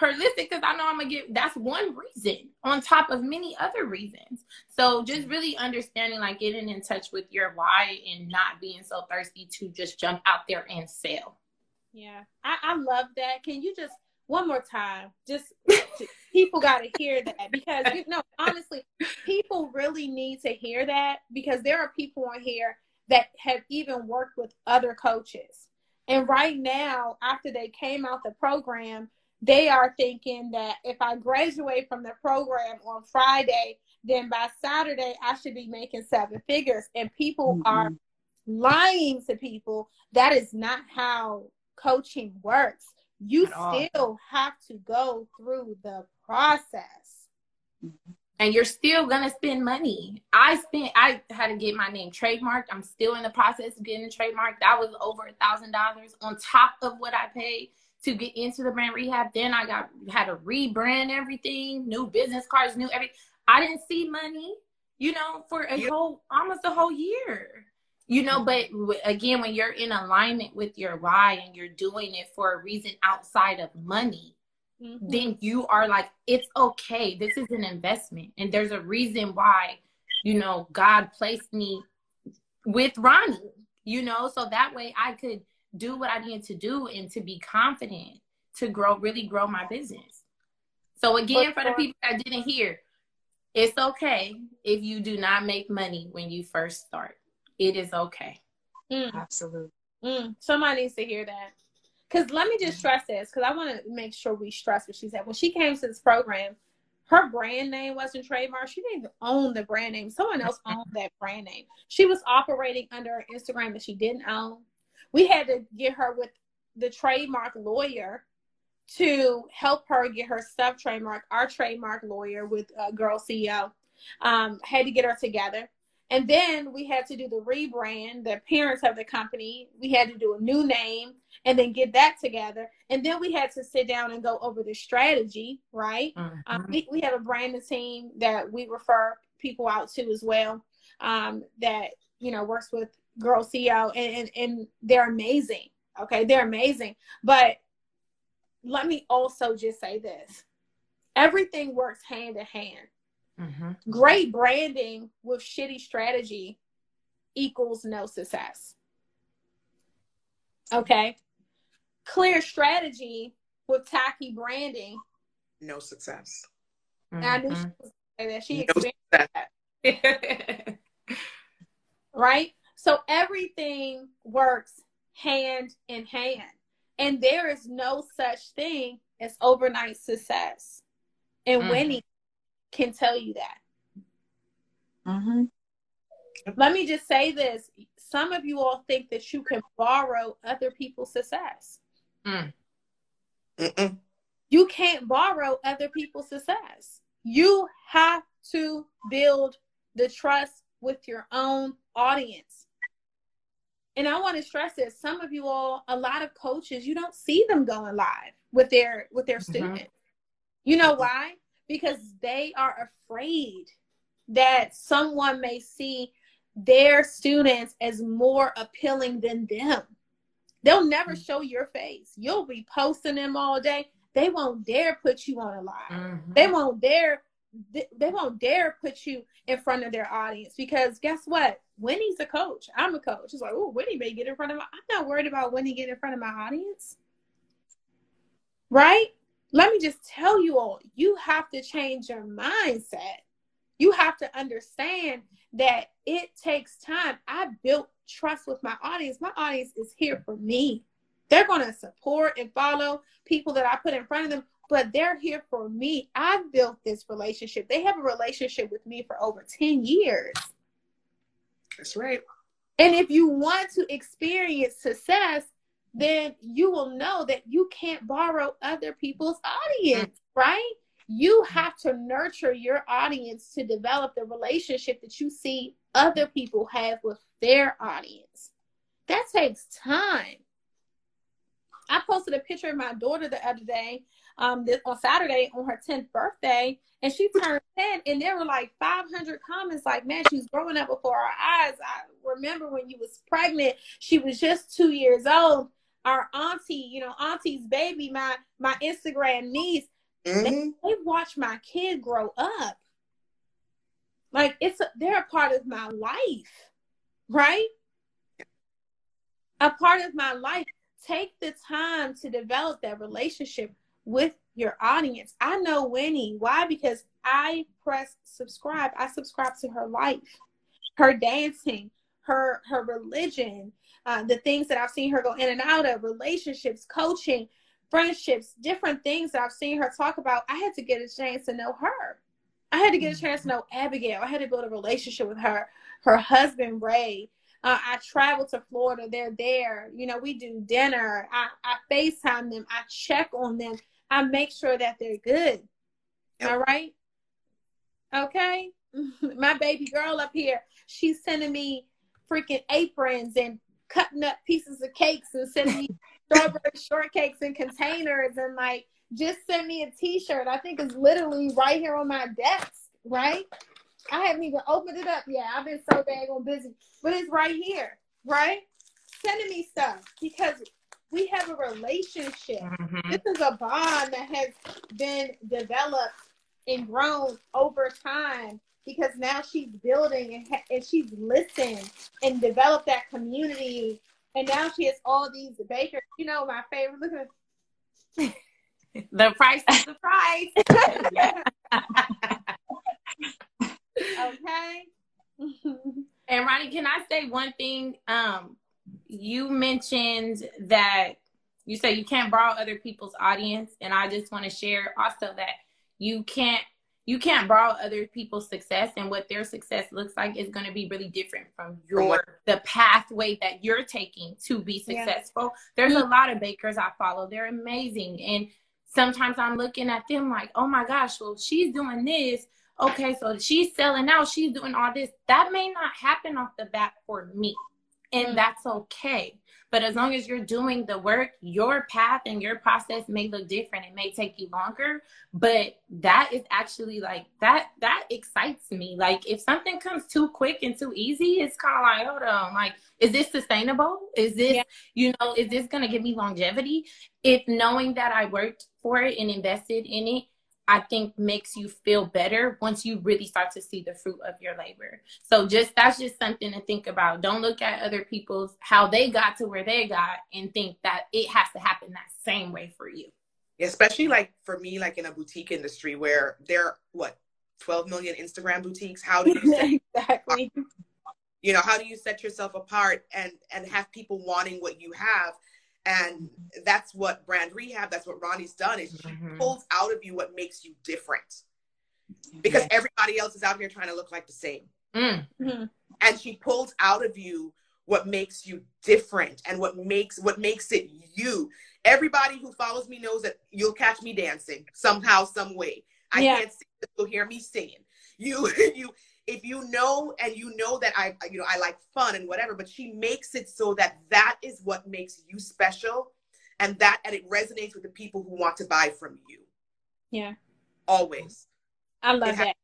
holistic because I know I'm gonna get that's one reason on top of many other reasons. So just really understanding like getting in touch with your why and not being so thirsty to just jump out there and sell. Yeah, I, I love that. Can you just one more time. Just people got to hear that because you know, honestly, people really need to hear that because there are people on here that have even worked with other coaches. And right now, after they came out the program, they are thinking that if I graduate from the program on Friday, then by Saturday I should be making seven figures. And people mm-hmm. are lying to people. That is not how coaching works you still have to go through the process. And you're still gonna spend money. I spent I had to get my name trademarked. I'm still in the process of getting trademarked. That was over a thousand dollars on top of what I paid to get into the brand rehab. Then I got had to rebrand everything, new business cards, new everything. I didn't see money, you know, for a whole almost a whole year you know but again when you're in alignment with your why and you're doing it for a reason outside of money mm-hmm. then you are like it's okay this is an investment and there's a reason why you know god placed me with ronnie you know so that way i could do what i needed to do and to be confident to grow really grow my business so again for the people that didn't hear it's okay if you do not make money when you first start it is okay. Mm. Absolutely. Mm. Somebody needs to hear that. Because let me just stress this, because I want to make sure we stress what she said. When she came to this program, her brand name wasn't trademark. She didn't even own the brand name. Someone else owned that brand name. She was operating under an Instagram that she didn't own. We had to get her with the trademark lawyer to help her get her stuff trademark. Our trademark lawyer with uh, Girl CEO um, had to get her together. And then we had to do the rebrand, the appearance of the company. We had to do a new name and then get that together. And then we had to sit down and go over the strategy, right? Mm-hmm. Um, we, we have a branding team that we refer people out to as well um, that, you know, works with Girl CEO and, and, and they're amazing. Okay, they're amazing. But let me also just say this everything works hand in hand. Mm-hmm. Great branding with shitty strategy equals no success. Okay. Clear strategy with tacky branding. No success. And I knew she Mhm. was gonna say that she No experienced success. that. right? So everything works hand in hand. And there is no such thing as overnight success. And Mhm. Winnie can tell you that. Mm-hmm. Let me just say this. Some of you all think that you can borrow other people's success. Mm-mm. You can't borrow other people's success. You have to build the trust with your own audience. And I want to stress this. Some of you all, a lot of coaches, you don't see them going live with their with their students. You know why? Because they are afraid that someone may see their students as more appealing than them. They'll never show your face. You'll be posting them all day. They won't dare put you on a live. Mhm. They won't dare they won't dare put you in front of their audience because guess what? Winnie's a coach. I'm a coach. It's like, oh, Winnie may get in front of my I'm not worried about Winnie getting in front of my audience. Right? Let me just tell you all, you have to change your mindset. You have to understand that it takes time. I built trust with my audience. My audience is here for me. They're going to support and follow people that I put in front of them, but they're here for me. I've built this relationship. They have a relationship with me for over 10 years. That's right. And if you want to experience success, then you will know that you can't borrow other people's audience, mm. right? You have to nurture your audience to develop the relationship that you see other people have with their audience. That takes time. I posted a picture of my daughter the other day, um, this, on Saturday on her 10th birthday, and she turned 10, and there were like 500 comments like, man, she's growing up before our eyes. I remember when you was pregnant, she was just two years old. Our auntie, you know, auntie's baby, my my Instagram niece, Mhm. they watch my kid grow up. Like it's a, they're a part of my life, right? A part of my life. Take the time to develop that relationship with your audience. I know Winnie. Why? Because I press subscribe. I subscribe to her life, her dancing, her her religion, uh, the things that I've seen her go in and out of, relationships, coaching, friendships, different things that I've seen her talk about. I had to get a chance to know her. I had to get a chance to know Abigail. I had to build a relationship with her, her husband Ray. Uh, I travel to Florida. They're there. You know, we do dinner. I, I FaceTime them. I check on them. I make sure that they're good. Yep. All right. Okay. My baby girl up here, she's sending me freaking aprons and cutting up pieces of cakes and sending me strawberry shortcakes in containers and like just send me a t-shirt. I think it's literally right here on my desk, right? I haven't even opened it up yet. I've been so daggone busy. But it's right here, right? Sending me stuff because we have a relationship. Mhm. This is a bond that has been developed and grown over time because now she's building and, ha- and she's listened and developed that community. And now she has all these bakers. You know, my favorite. Look at The price is the price. okay. And Ronnie, can I say one thing? Um, you mentioned that you say you can't borrow other people's audience, and I just want to share also that you can't you can't borrow other people's success, and what their success looks like is going to be really different from From your the pathway that you're taking to be Yeah. successful. There's a lot of bakers I follow; they're amazing, and sometimes I'm looking at them like, oh my gosh, well she's doing this okay, so she's selling out, she's doing all this. That may not happen off the bat for me, and Mm. that's okay. But as long as you're doing the work, your path and your process may look different. It may take you longer, but that is actually like that. That excites me. Like if something comes too quick and too easy, it's kind of like, hold on, like, is this sustainable? Is this, Yeah. you know, is this gonna give me longevity? If knowing that I worked for it and invested in it I think makes you feel better once you really start to see the fruit of your labor. So just that's just something to think about. Don't look at other people's how they got to where they got and think that it has to happen that same way for you. Especially like for me, like in a boutique industry where there what 12 million Instagram boutiques. How do you exactly? You know, how do you set yourself apart and and have people wanting what you have? And that's what brand rehab, that's what Ronnie's done is she mm-hmm. pulls out of you what makes you different. Because everybody else is out here trying to look like the same. Mm-hmm. And she pulls out of you what makes you different and what makes what makes it you. Everybody who follows me knows that you'll catch me dancing somehow, some way. I yeah. can't sing, you'll hear me singing. You you if you know and you know that I you know I like fun and whatever, but she makes it so that that is what makes you special and that and it resonates with the people who want to buy from you. Yeah. Always. I love that.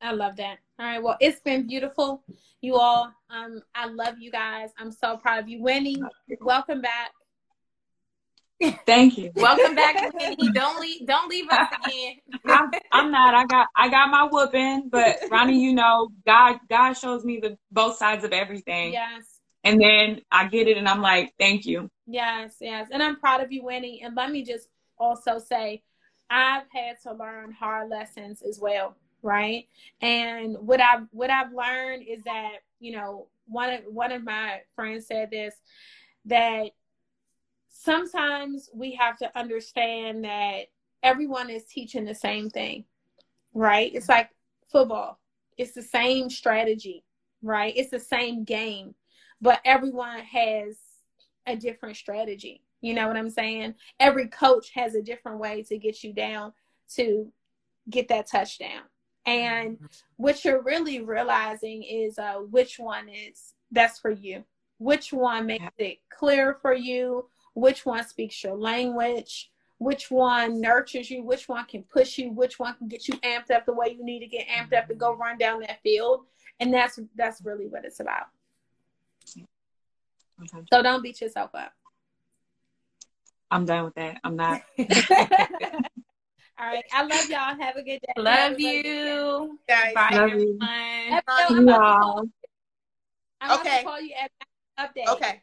I love that. All right. Well, it's been beautiful. You all, um, I love you guys. I'm so proud of you. Winnie, welcome back. Thank you. Welcome back, Winnie. Don't leave. Don't leave us again. I'm, I'm, not. I got. I got my whooping, but Ronnie, you know, God, God shows me the both sides of everything. Yes. And then I get it, and I'm like, thank you. Yes, yes, and I'm proud of you, Winnie. And let me just also say, I've had to learn hard lessons as well, right? And what I've what I've learned is that you know one of one of my friends said this that sometimes we have to understand that everyone is teaching the same thing, right? It's like football, it's the same strategy, right? It's the same game, but everyone has a different strategy. You know what I'm saying? Every coach has a different way to get you down to get that touchdown. And what you're really realizing is uh, which one is best for you, which one makes it clear for you, which one speaks your language, which one nurtures you, which one can push you, which one can get you amped up the way you need to get amped up to go run down that field. And that's that's really what it's about. Okay. So don't beat yourself up. I'm done with that. I'm not. All right. I love y'all. Have a good day. Love you. Guys. Bye, love everyone. You. I'm, about I'm okay. to call you at update. Okay.